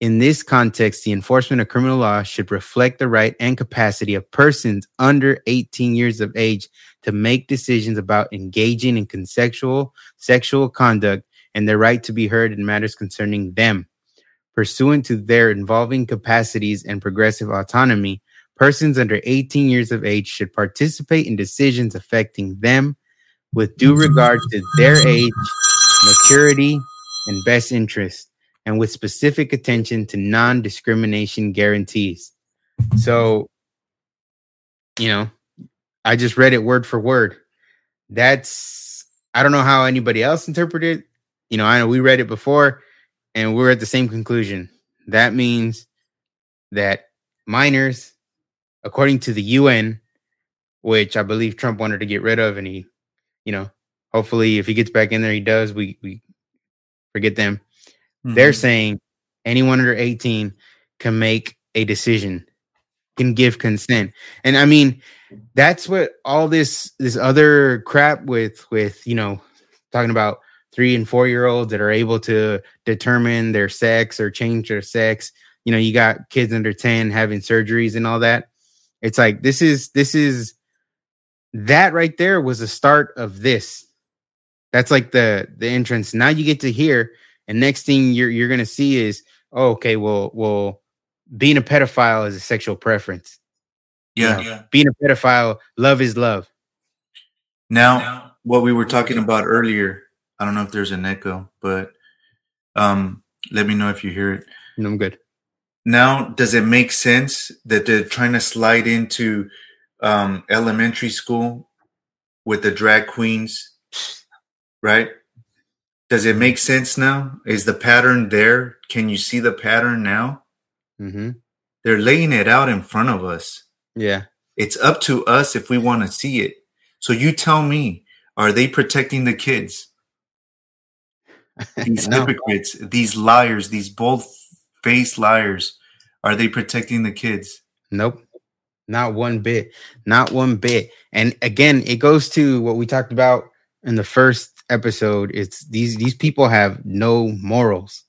In this context, the enforcement of criminal law should reflect the right and capacity of persons under 18 years of age to make decisions about engaging in consensual sexual conduct and their right to be heard in matters concerning them. Pursuant to their involving capacities and progressive autonomy, Persons under 18 years of age should participate in decisions affecting them with due regard to their age, maturity, and best interest, and with specific attention to non discrimination guarantees. So, you know, I just read it word for word. That's, I don't know how anybody else interpreted it. You know, I know we read it before and we're at the same conclusion. That means that minors according to the UN, which I believe Trump wanted to get rid of, and he, you know, hopefully, if he gets back in there, he does. We we forget them. Mm-hmm. They're saying anyone under 18 can make a decision, can give consent. And I mean, that's what all this this other crap with with you know talking about three and four year olds that are able to determine their sex or change their sex. You know, you got kids under 10 having surgeries and all that. It's like this is this is that right there was the start of this. That's like the the entrance. Now you get to hear, and next thing you're you're gonna see is oh, okay, well, well, being a pedophile is a sexual preference. Yeah. You know, yeah. Being a pedophile, love is love. Now, now, what we were talking about earlier, I don't know if there's an echo, but um, let me know if you hear it. No, I'm good. Now, does it make sense that they're trying to slide into um, elementary school with the drag queens, right? Does it make sense now? Is the pattern there? Can you see the pattern now? Mm-hmm. They're laying it out in front of us. Yeah. It's up to us if we want to see it. So you tell me, are they protecting the kids? These no. hypocrites, these liars, these bold faced liars, are they protecting the kids? Nope. Not one bit. Not one bit. And again, it goes to what we talked about in the first episode. It's these these people have no morals.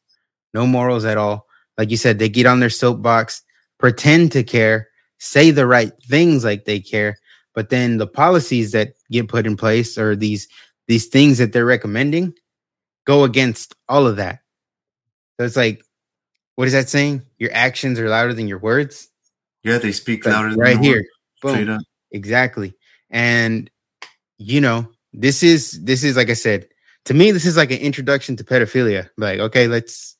No morals at all. Like you said, they get on their soapbox, pretend to care, say the right things like they care, but then the policies that get put in place or these these things that they're recommending go against all of that. So it's like, what is that saying? Your actions are louder than your words. Yeah, they speak louder like, right here. Boom. Exactly. And you know, this is this is like I said, to me, this is like an introduction to pedophilia. Like, okay, let's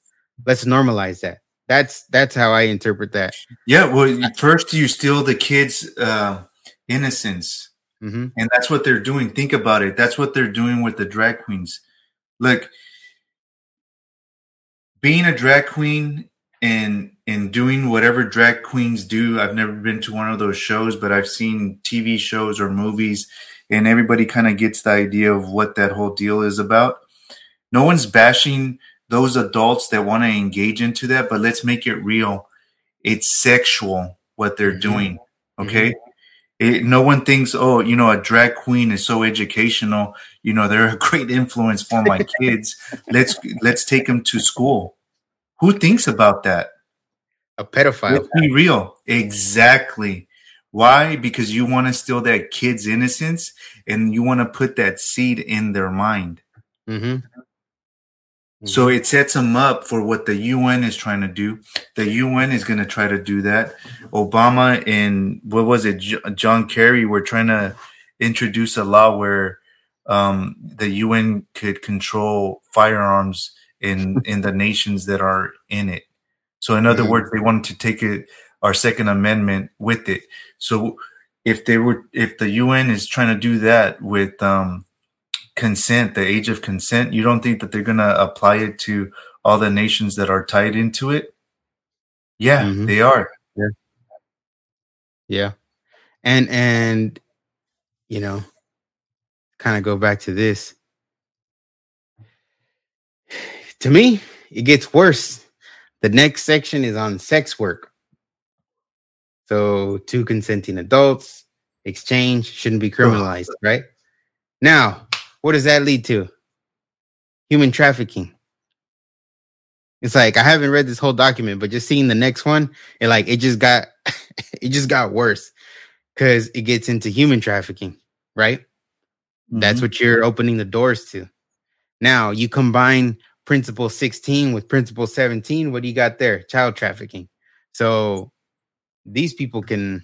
let's normalize that. That's that's how I interpret that. Yeah, well, first you steal the kids' uh, innocence, mm-hmm. and that's what they're doing. Think about it. That's what they're doing with the drag queens. Look, being a drag queen and and doing whatever drag queens do. I've never been to one of those shows, but I've seen TV shows or movies, and everybody kind of gets the idea of what that whole deal is about. No one's bashing those adults that want to engage into that, but let's make it real. It's sexual what they're mm-hmm. doing. Okay. Mm-hmm. It, no one thinks, oh, you know, a drag queen is so educational. You know, they're a great influence for my kids. let's let's take them to school. Who thinks about that? A pedophile. Let's be real. Exactly. Why? Because you want to steal that kid's innocence and you want to put that seed in their mind. Mm-hmm. So mm-hmm. it sets them up for what the UN is trying to do. The UN is going to try to do that. Obama and what was it, John Kerry, were trying to introduce a law where um, the UN could control firearms in in the nations that are in it. So in other mm-hmm. words, they wanted to take it our Second Amendment with it. So if they were, if the UN is trying to do that with um, consent, the age of consent, you don't think that they're going to apply it to all the nations that are tied into it? Yeah, mm-hmm. they are. Yeah. Yeah. And and you know, kind of go back to this. To me, it gets worse. The next section is on sex work. So, two consenting adults, exchange shouldn't be criminalized, right? Now, what does that lead to? Human trafficking. It's like I haven't read this whole document, but just seeing the next one, it like it just got it just got worse because it gets into human trafficking, right? Mm-hmm. That's what you're opening the doors to. Now you combine principle 16 with principle 17. What do you got there? Child trafficking. So these people can,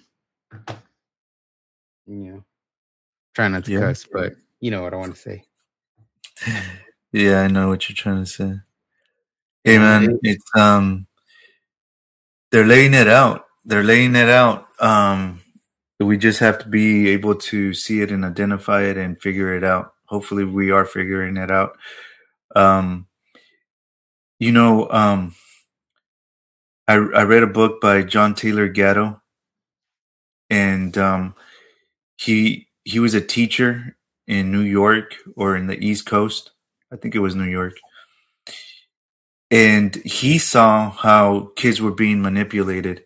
you know, try not to yeah. cuss, but you know what I want to say. Yeah, I know what you're trying to say. Hey man, it's um they're laying it out. They're laying it out. Um we just have to be able to see it and identify it and figure it out. Hopefully we are figuring it out. Um you know, um I I read a book by John Taylor Gatto and um he he was a teacher in New York or in the East Coast. I think it was New York. And he saw how kids were being manipulated.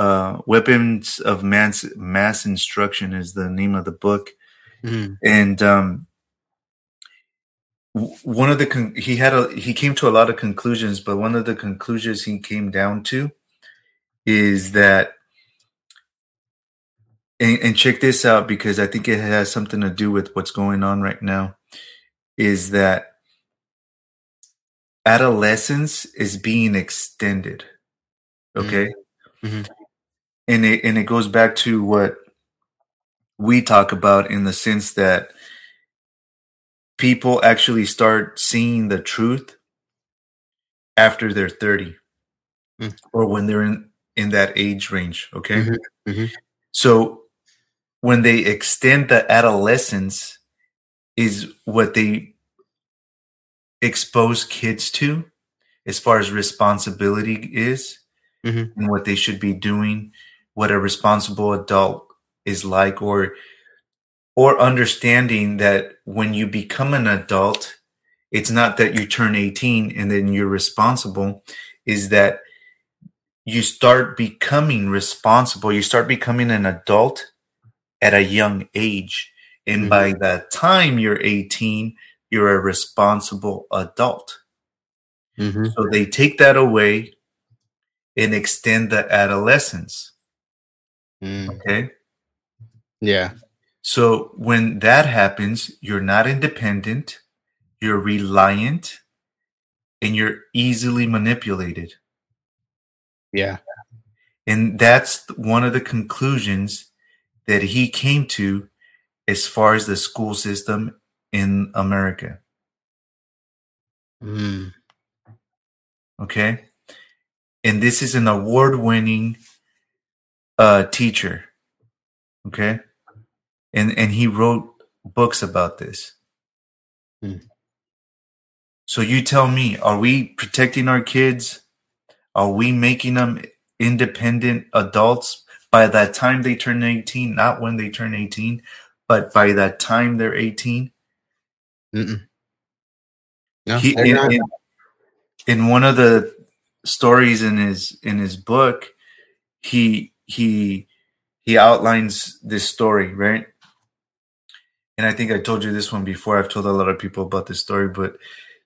Uh, Weapons of Mass, Mass Instruction is the name of the book. Mm. And um, one of the con- he had a he came to a lot of conclusions, but one of the conclusions he came down to is that and, and check this out because I think it has something to do with what's going on right now. Is that adolescence is being extended? Okay, mm-hmm. mm-hmm. and it and it goes back to what we talk about in the sense that people actually start seeing the truth after they're 30 mm. or when they're in in that age range okay mm-hmm. Mm-hmm. so when they extend the adolescence is what they expose kids to as far as responsibility is mm-hmm. and what they should be doing what a responsible adult is like or or understanding that when you become an adult, it's not that you turn 18 and then you're responsible, is that you start becoming responsible. You start becoming an adult at a young age. And mm-hmm. by the time you're 18, you're a responsible adult. Mm-hmm. So they take that away and extend the adolescence. Mm. Okay. Yeah. So when that happens, you're not independent, you're reliant, and you're easily manipulated. Yeah. And that's one of the conclusions that he came to as far as the school system in America. Mm. Okay. And this is an award winning uh, teacher. Okay and and he wrote books about this. Hmm. So you tell me, are we protecting our kids? Are we making them independent adults by that time they turn 18? Not when they turn 18, but by that time they're 18? Mm-mm. No, he, in, in, in one of the stories in his in his book, he he he outlines this story, right? And I think I told you this one before. I've told a lot of people about this story, but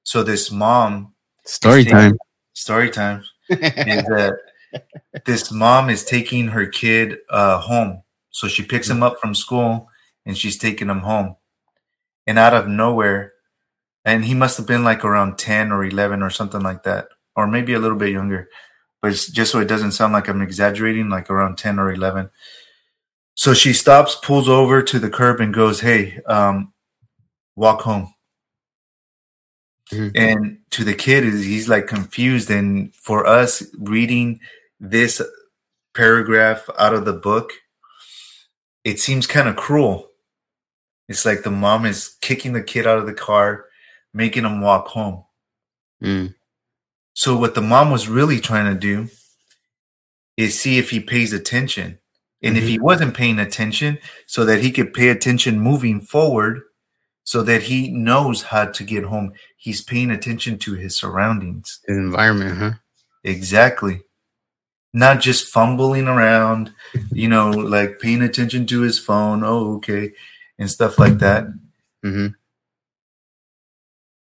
so this mom story time, story time is that this mom is taking her kid uh, home. So she picks him up from school and she's taking him home. And out of nowhere, and he must have been like around 10 or 11 or something like that, or maybe a little bit younger, but just so it doesn't sound like I'm exaggerating, like around 10 or 11 so she stops, pulls over to the curb, and goes, "Hey, um, walk home." Mm-hmm. And to the kid, he's like confused. And for us, reading this paragraph out of the book, it seems kind of cruel. It's like the mom is kicking the kid out of the car, making him walk home. Mm. So what the mom was really trying to do is see if he pays attention and mm-hmm. if he mm-hmm. wasn't paying attention, so that he could pay attention moving forward, so that he knows how to get home, he's paying attention to his surroundings, his environment, huh? Exactly. Not just fumbling around, you know, like paying attention to his phone. Oh, okay, and stuff like that. Mm-hmm.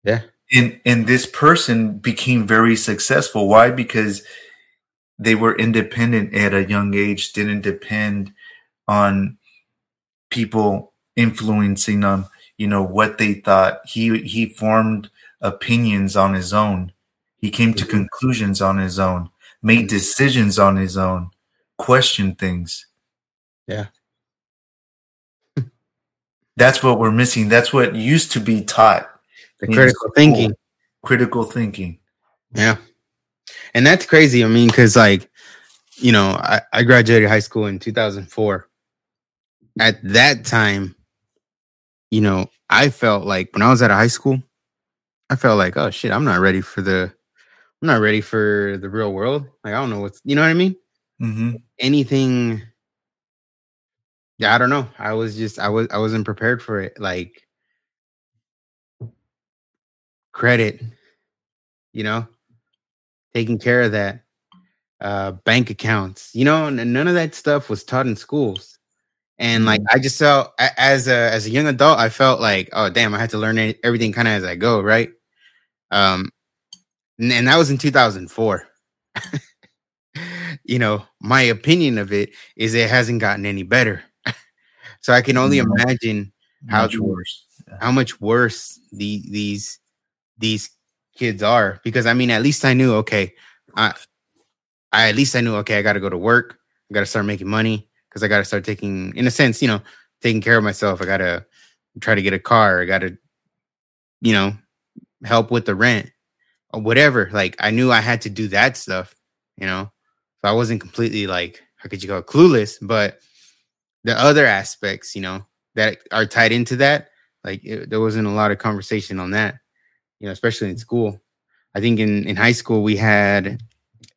Yeah. And and this person became very successful. Why? Because they were independent at a young age, didn't depend on people influencing them, you know, what they thought. He he formed opinions on his own. He came to mm-hmm. conclusions on his own, made mm-hmm. decisions on his own, questioned things. Yeah. That's what we're missing. That's what used to be taught. The critical thinking. Critical thinking. Yeah and that's crazy. I mean, because like, you know, I, I graduated high school in 2004. At that time, you know, I felt like when I was at a high school, I felt like, oh shit, I'm not ready for the, I'm not ready for the real world. Like I don't know what's, you know what I mean? Mm-hmm. Anything, Yeah, I don't know. I was just I was I wasn't prepared for it. Like credit, you know, taking care of that, uh, bank accounts, you know, and none of that stuff was taught in schools. And like mm-hmm. I just felt as a as a young adult, I felt like, oh damn, I had to learn everything kind of as I go, right? Um, and, and that was in 2004. you know, my opinion of it is it hasn't gotten any better. so I can only mm-hmm. imagine how much worse, how much worse the these these kids are. Because I mean, at least I knew, okay, I, I at least I knew, okay, I got to go to work, I got to start making money because I got to start taking, in a sense, you know, taking care of myself. I got to try to get a car. I got to, you know, help with the rent or whatever. Like I knew I had to do that stuff, you know. So I wasn't completely like, how could you call it clueless? But the other aspects, you know, that are tied into that, like it, there wasn't a lot of conversation on that, you know, especially in school. I think in in high school we had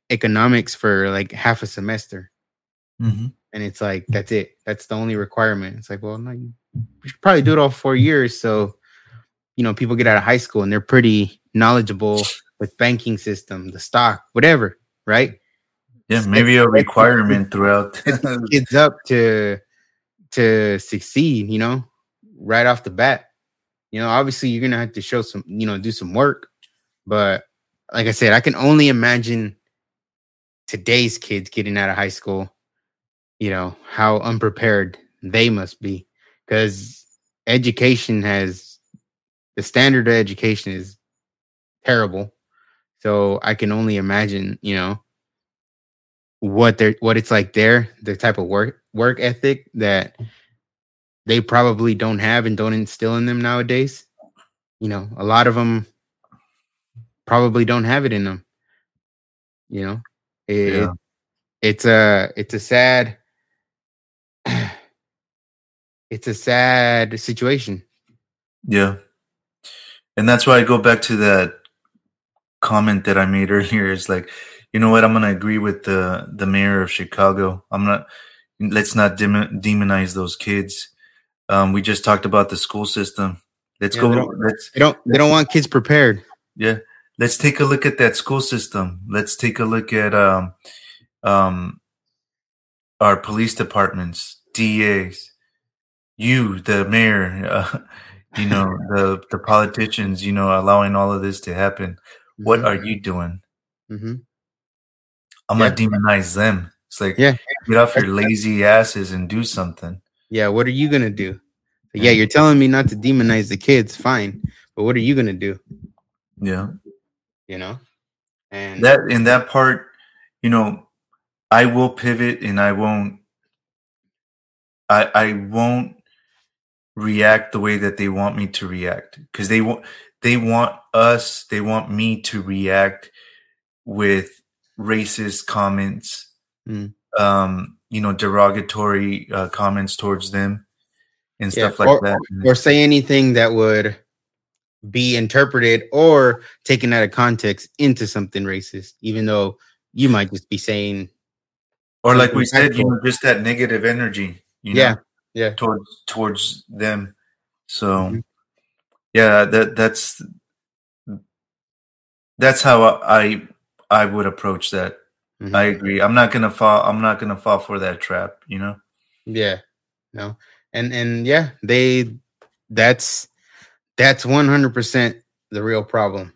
economics for like half a semester, mm-hmm. and it's like that's it. That's the only requirement. It's like, well, no, you should probably do it all four years. So, you know, people get out of high school and they're pretty knowledgeable with banking system, the stock, whatever, right? Yeah, maybe a requirement throughout kids up to to succeed, you know, right off the bat. You know, obviously you're gonna have to show some, you know, do some work, but like I said, I can only imagine today's kids getting out of high school, you know, how unprepared they must be. Because education has the standard of education is terrible. So I can only imagine, you know, what they're what it's like there, the type of work work ethic that they probably don't have and don't instill in them nowadays. You know, a lot of them probably don't have it in them. You know, it, yeah. it's a it's a sad it's a sad situation. Yeah. And that's why I go back to that comment that I made earlier is like, you know what? I'm gonna agree with the the mayor of Chicago. I'm not. Let's not demonize those kids. Um, we just talked about the school system. Let's yeah, go. They don't, let's. They don't. They don't want kids prepared. Yeah. Let's take a look at that school system. Let's take a look at um, um, our police departments, DAs, you, the mayor, uh, you know, the the politicians, you know, allowing all of this to happen. What mm-hmm. are you doing? Mm-hmm. I'm yeah. gonna demonize them. It's like, yeah, get off your lazy asses and do something. Yeah, what are you gonna do? Yeah, you're telling me not to demonize the kids, fine, but what are you gonna do? Yeah, you know, and that in that part, you know, I will pivot and I won't. I I won't react the way that they want me to react because they want they want us they want me to react with racist comments mm. um you know derogatory uh, comments towards them and yeah, stuff like or, that. or say anything that would be interpreted or taken out of context into something racist even though you might just be saying or like we said you know just that negative energy you know, yeah yeah. towards towards them. So mm-hmm. yeah that that's that's how i i would approach that mm-hmm. i agree. I'm not gonna fall i'm not gonna fall for that trap you know? Yeah no. And and yeah they that's that's 100% the real problem.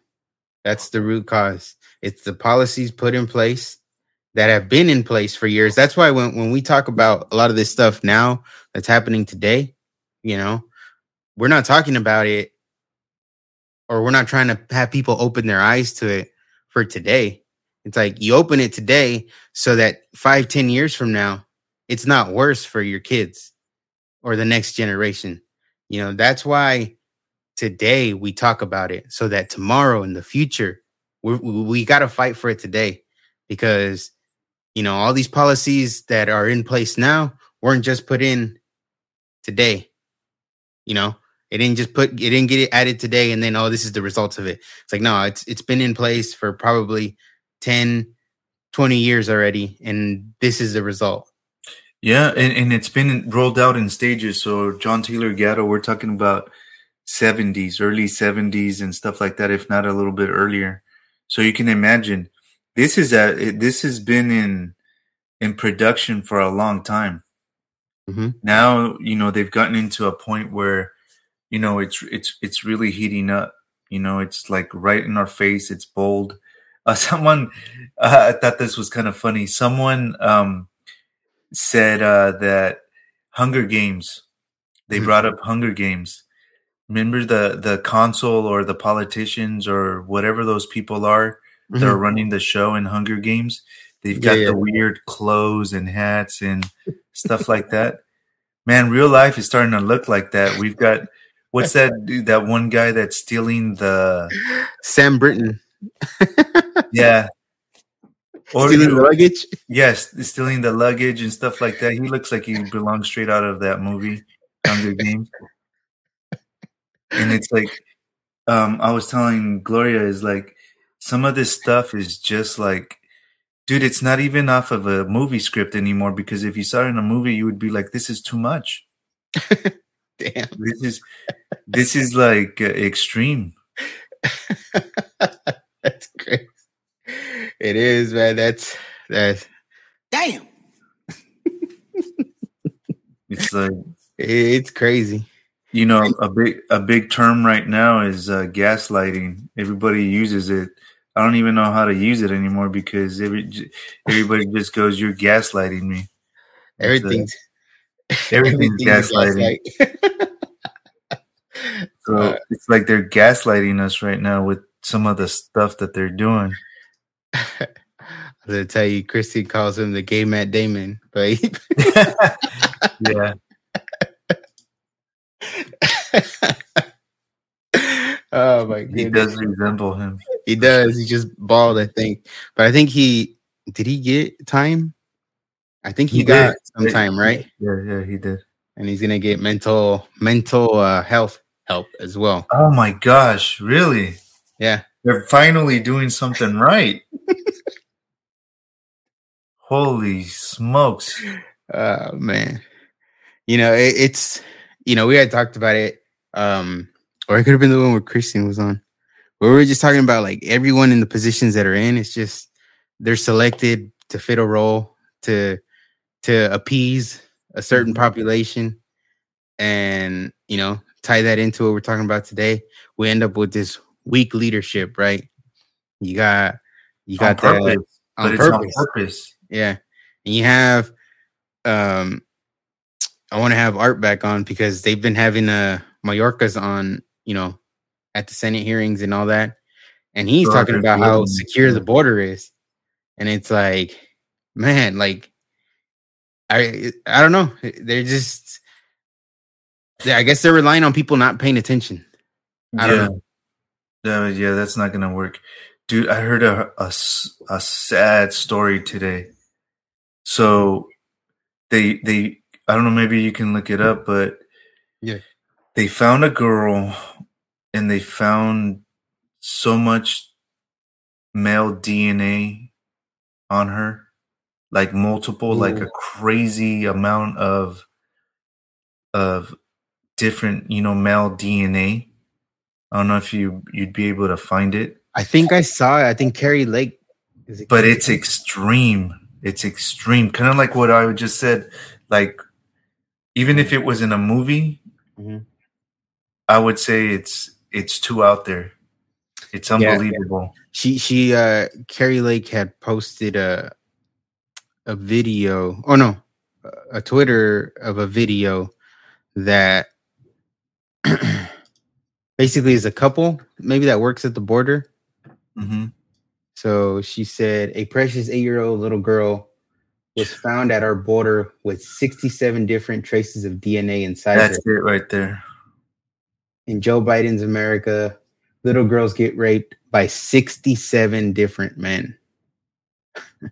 That's the root cause. It's the policies put in place that have been in place for years. That's why when, when we talk about a lot of this stuff now that's happening today you know we're not talking about it or we're not trying to have people open their eyes to it for today. It's like you open it today so that five, ten years from now, it's not worse for your kids or the next generation. You know, that's why today we talk about it so that tomorrow in the future, we we got to fight for it today because, you know, all these policies that are in place now weren't just put in today. You know, it didn't just put it didn't get it added today and then oh this is the results of it. It's like no, it's it's been in place for probably 10 20 years already and this is the result. Yeah, and, and it's been rolled out in stages. So John Taylor Gatto, we're talking about 70s, early 70s, and stuff like that, if not a little bit earlier. So you can imagine this is a this has been in in production for a long time. Mm-hmm. Now you know they've gotten into a point where you know it's it's it's really heating up. You know, it's like right in our face. It's bold. Uh, someone, uh, I thought this was kind of funny. Someone um, said uh, that Hunger Games. They mm-hmm. brought up Hunger Games. Remember the the consul or the politicians or whatever those people are mm-hmm. that are running the show in Hunger Games. They've got yeah, yeah. the weird clothes and hats and stuff like that. Man, real life is starting to look like that. We've got what's that dude, that one guy that's stealing the Sam Brinton. yeah. Or stealing the luggage? Yes, stealing the luggage and stuff like that. He looks like he belongs straight out of that movie, Hunger Games. And it's like um I was telling Gloria is like some of this stuff is just like dude, it's not even off of a movie script anymore because if you saw it in a movie, you would be like, this is too much. Damn. This is this is like uh, extreme. that's great. It is, man. That's that's damn. it's like it's crazy. You know, a big a big term right now is uh, gaslighting. Everybody uses it I don't even know how to use it anymore because every everybody just goes, "You're gaslighting me." Everything's everything's, gaslighting. so uh, it's like they're gaslighting us right now with some of the stuff that they're doing. I'll tell you, Christy calls him the gay Matt Damon, but yeah. Oh my god. He does resemble him. He does. He just bald, I think. But I think he did he get time? I think he, he got did. some time, right? Yeah, yeah, he did. And he's gonna get mental mental uh, health help as well. Oh my gosh, really? Yeah. They're finally doing something right. Holy smokes. Oh man. You know, it, it's you know, we had talked about it um or it could have been the one where Christian was on. Where we were just talking about like everyone in the positions that are in. It's just they're selected to fit a role to to appease a certain mm-hmm. population, and you know tie that into what we're talking about today. We end up with this weak leadership, right? You got you got on that purpose, on purpose. on purpose. Yeah, and you have um I want to have Art back on because they've been having uh Mayorkas on you know, at the Senate hearings and all that. And he's talking about how secure the border is. And it's like, man, like I I don't know. They're just I guess they're relying on people not paying attention. I don't yeah. Yeah, yeah, that's not gonna work, dude. I heard a, a, a sad story today. So they they I don't know. Maybe you can look it up, but yeah, they found a girl and they found so much male DNA on her, like multiple, Ooh. like a crazy amount of of different, you know, male DNA. I don't know if you you'd be able to find it. I think I saw it. I think Kari Lake. It but it's extreme. It's extreme. Kind of like what I just said. Like, even if it was in a movie, mm-hmm. I would say it's it's too out there. It's unbelievable. Yeah. She she uh Kari Lake had posted a a video. Oh no, a Twitter of a video that basically is a couple maybe that works at the border. Mm-hmm. So she said a precious eight year old little girl was found at our border with 67 different traces of DNA inside That's her. it right there in Joe Biden's America, little girls get raped by 67 different men.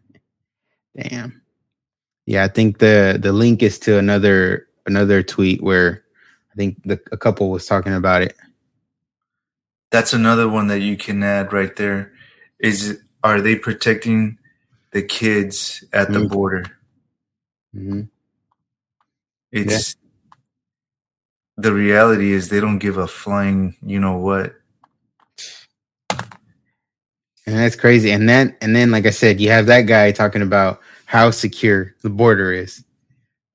Damn. Yeah, I think the the link is to another another tweet where I think the, a couple was talking about it. That's another one that you can add right there. Is are they protecting the kids at the mm-hmm. border? Mm-hmm. It's yeah. the reality is they don't give a flying, you know what. And that's crazy. And then and then like I said, you have that guy talking about how secure the border is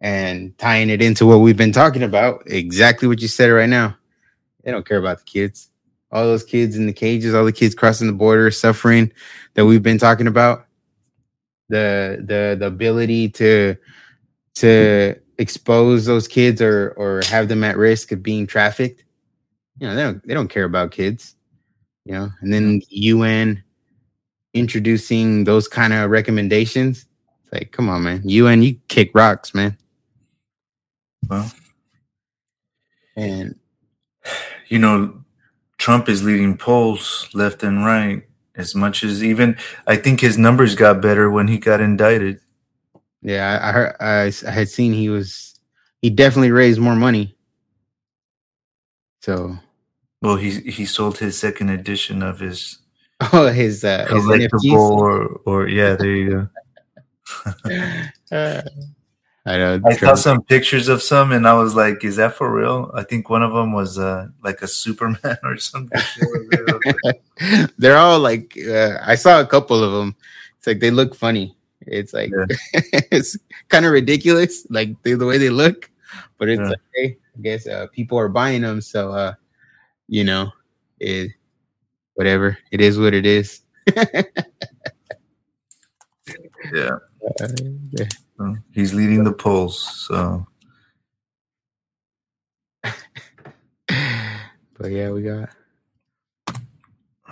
and tying it into what we've been talking about, exactly what you said right now. They don't care about the kids. All those kids in the cages, all the kids crossing the border, suffering that we've been talking about. The the the ability to to expose those kids or or have them at risk of being trafficked. You know, they don't they don't care about kids. You know, and then UN introducing those kind of recommendations. It's like, come on, man. UN, you kick rocks, man. Well, and you know, Trump is leading polls left and right as much as even I think his numbers got better when he got indicted. Yeah, I, I heard I, I had seen he was he definitely raised more money. So, well, he he sold his second edition of his oh his uh his collectible or or yeah there you go. uh, I know. I saw some pictures of some, and I was like, "Is that for real?" I think one of them was uh, like a Superman or something. They're all like, uh, I saw a couple of them. It's like they look funny. It's like yeah. it's kind of ridiculous, like the, the, way they look, but it's yeah. like, hey, I guess uh, people are buying them, so uh, you know, it whatever it is, what it is. yeah. Uh, He's leading the polls, so. but yeah, we got.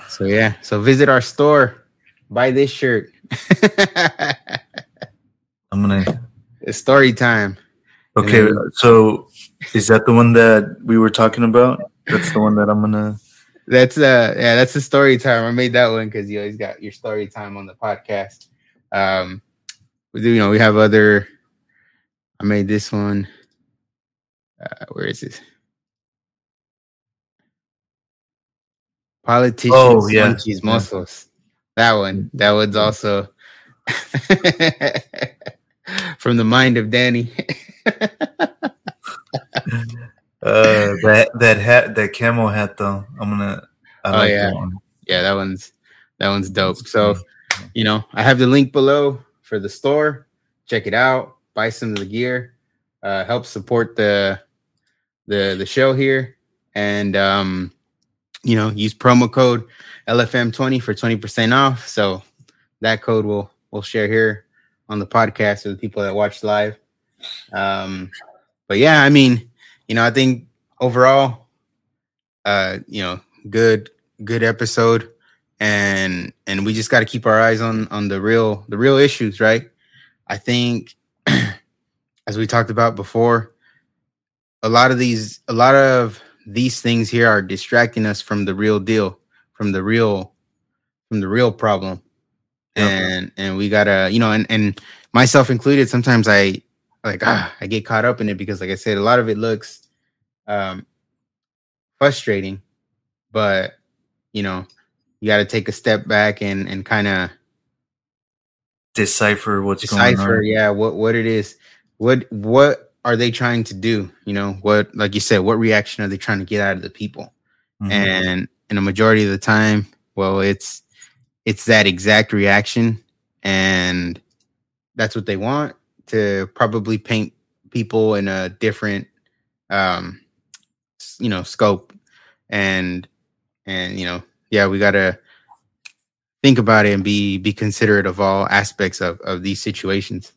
So yeah, so visit our store, buy this shirt. I'm gonna. It's story time. Okay, then, so is that the one that we were talking about? That's the one that I'm gonna. That's uh yeah, that's the story time. I made that one because you always got your story time on the podcast. Um, we do, you know, we have other. I made this one. Uh, where is it? Politicians, oh, yeah. muscles. That one. That one's also from the mind of Danny. uh, that that hat, that camel hat, though. I'm gonna. I oh like yeah, that yeah. That one's that one's dope. So, you know, I have the link below for the store. Check it out. Buy some of the gear. Uh, help support the the the show here, and um, you know, use promo code LFM20 for 20% off. So that code will we'll share here on the podcast with the people that watch live. Um, but yeah, I mean, you know, I think overall, uh, you know, good good episode and and we just got to keep our eyes on on the real the real issues right? I think as we talked about before a lot of these a lot of these things here are distracting us from the real deal from the real from the real problem. And and we gotta you know and and myself included sometimes i like ah, i get caught up in it because like i said a lot of it looks um frustrating but you know you got to take a step back and and kind of decipher what's decipher, going on. Yeah, what what it is. What what are they trying to do? You know, what like you said, what reaction are they trying to get out of the people? Mm-hmm. And in a majority of the time, well, it's it's that exact reaction, and that's what they want to probably paint people in a different, um, you know, scope, and and you know yeah, we gotta think about it and be be considerate of all aspects of of these situations.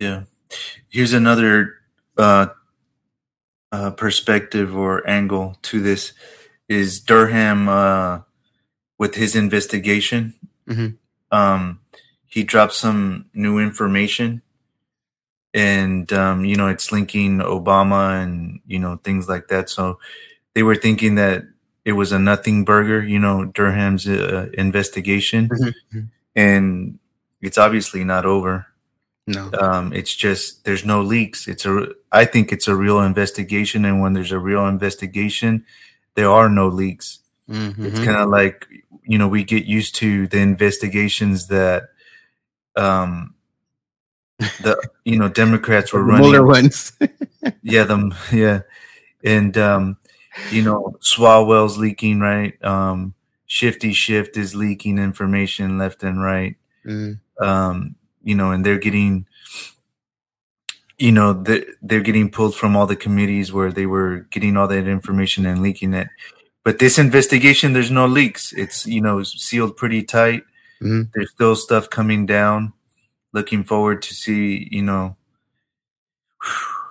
Yeah. Here's another uh, uh, perspective or angle to this is Durham uh, with his investigation. Mm-hmm. Um, he dropped some new information, and um, you know it's linking Obama and you know things like that. So they were thinking that it was a nothing burger, you know, Durham's uh, investigation, mm-hmm. and it's obviously not over. No, um, it's just there's no leaks. It's a I think it's a real investigation, and when there's a real investigation, there are no leaks. Mm-hmm. It's kind of like you know we get used to the investigations that um the you know Democrats were running Mueller ones. yeah, them yeah, and um, you know Swalwell's leaking right. Um, Shifty Schiff is leaking information left and right. Mm. Um, you know, and they're getting you know they're, they're getting pulled from all the committees where they were getting all that information and leaking it but this investigation there's no leaks it's you know sealed pretty tight mm-hmm. there's still stuff coming down looking forward to see you know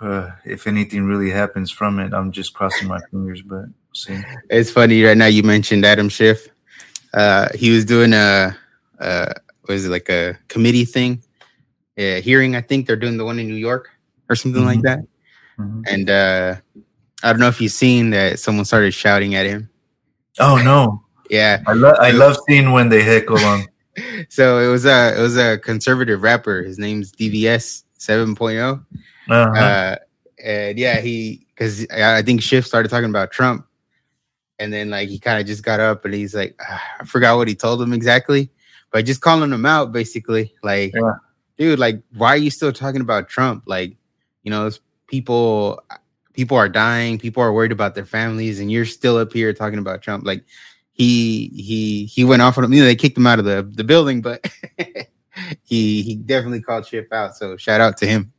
uh, if anything really happens from it i'm just crossing my fingers but see it's funny right now you mentioned adam schiff uh, he was doing a, a was it like a committee thing a hearing i think they're doing the one in new york or something mm-hmm. like that. Mm-hmm. And uh, I don't know if you've seen that someone started shouting at him. Oh no! yeah, I love I love seeing when they heckle him. so it was a it was a conservative rapper. His name's DVS 7.0. Uh-huh. Uh, and yeah, he because I think Schiff started talking about Trump, and then like he kind of just got up and he's like, ah, I forgot what he told him exactly, but just calling him out basically, like, yeah. dude, like, why are you still talking about Trump? Like, you know, people people are dying, people are worried about their families, and you're still up here talking about Trump. Like he he he went off on him. You know, they kicked him out of the the building, but he he definitely called Schiff out. So shout out to him.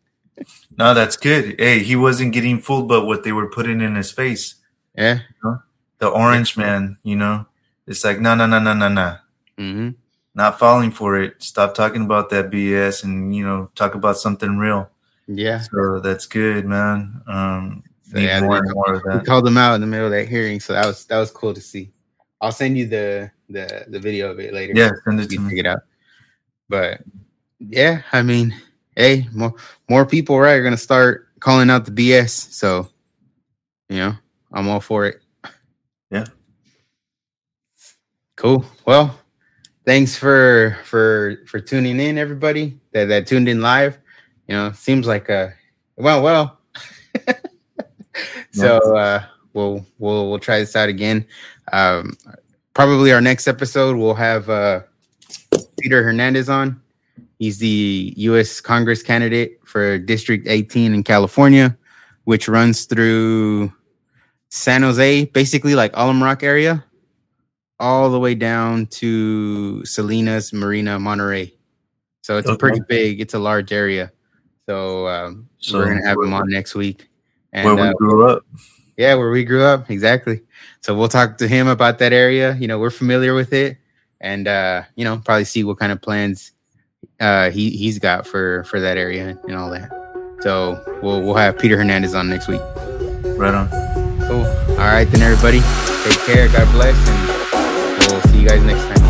No, that's good. Hey, he wasn't getting fooled by what they were putting in his face. Yeah, you know? the orange man. You know, it's like no, no, no, no, no, no. Mm-hmm. Not falling for it. Stop talking about that BS, and you know, talk about something real. Yeah. So that's good, man. Um, so yeah, more and more of that. We called them out in the middle of that hearing, so that was that was cool to see. I'll send you the the the video of it later. Yeah, send it to me. it out. But yeah, I mean, hey, more more people, right, are gonna start calling out the BS. So, you know, I'm all for it. Yeah. Cool. Well, thanks for for for tuning in, everybody that that tuned in live you know, seems like uh well well. so uh we'll we'll we'll try this out again. Um probably our next episode we'll have uh Peter Hernandez on. He's the US Congress candidate for District 18 in California, which runs through San Jose, basically like Alum Rock area, all the way down to Salinas, Marina, Monterey. So it's okay. a pretty big, it's a large area. So, um, so we're gonna have him on next week. And, where we uh, grew up. Yeah, where we grew up, exactly. So we'll talk to him about that area. You know, we're familiar with it, and uh, you know, probably see what kind of plans uh, he he's got for for that area and all that. So we'll we'll have Peter Hernandez on next week. Right on. Cool. All right, then everybody, take care. God bless, and we'll see you guys next time.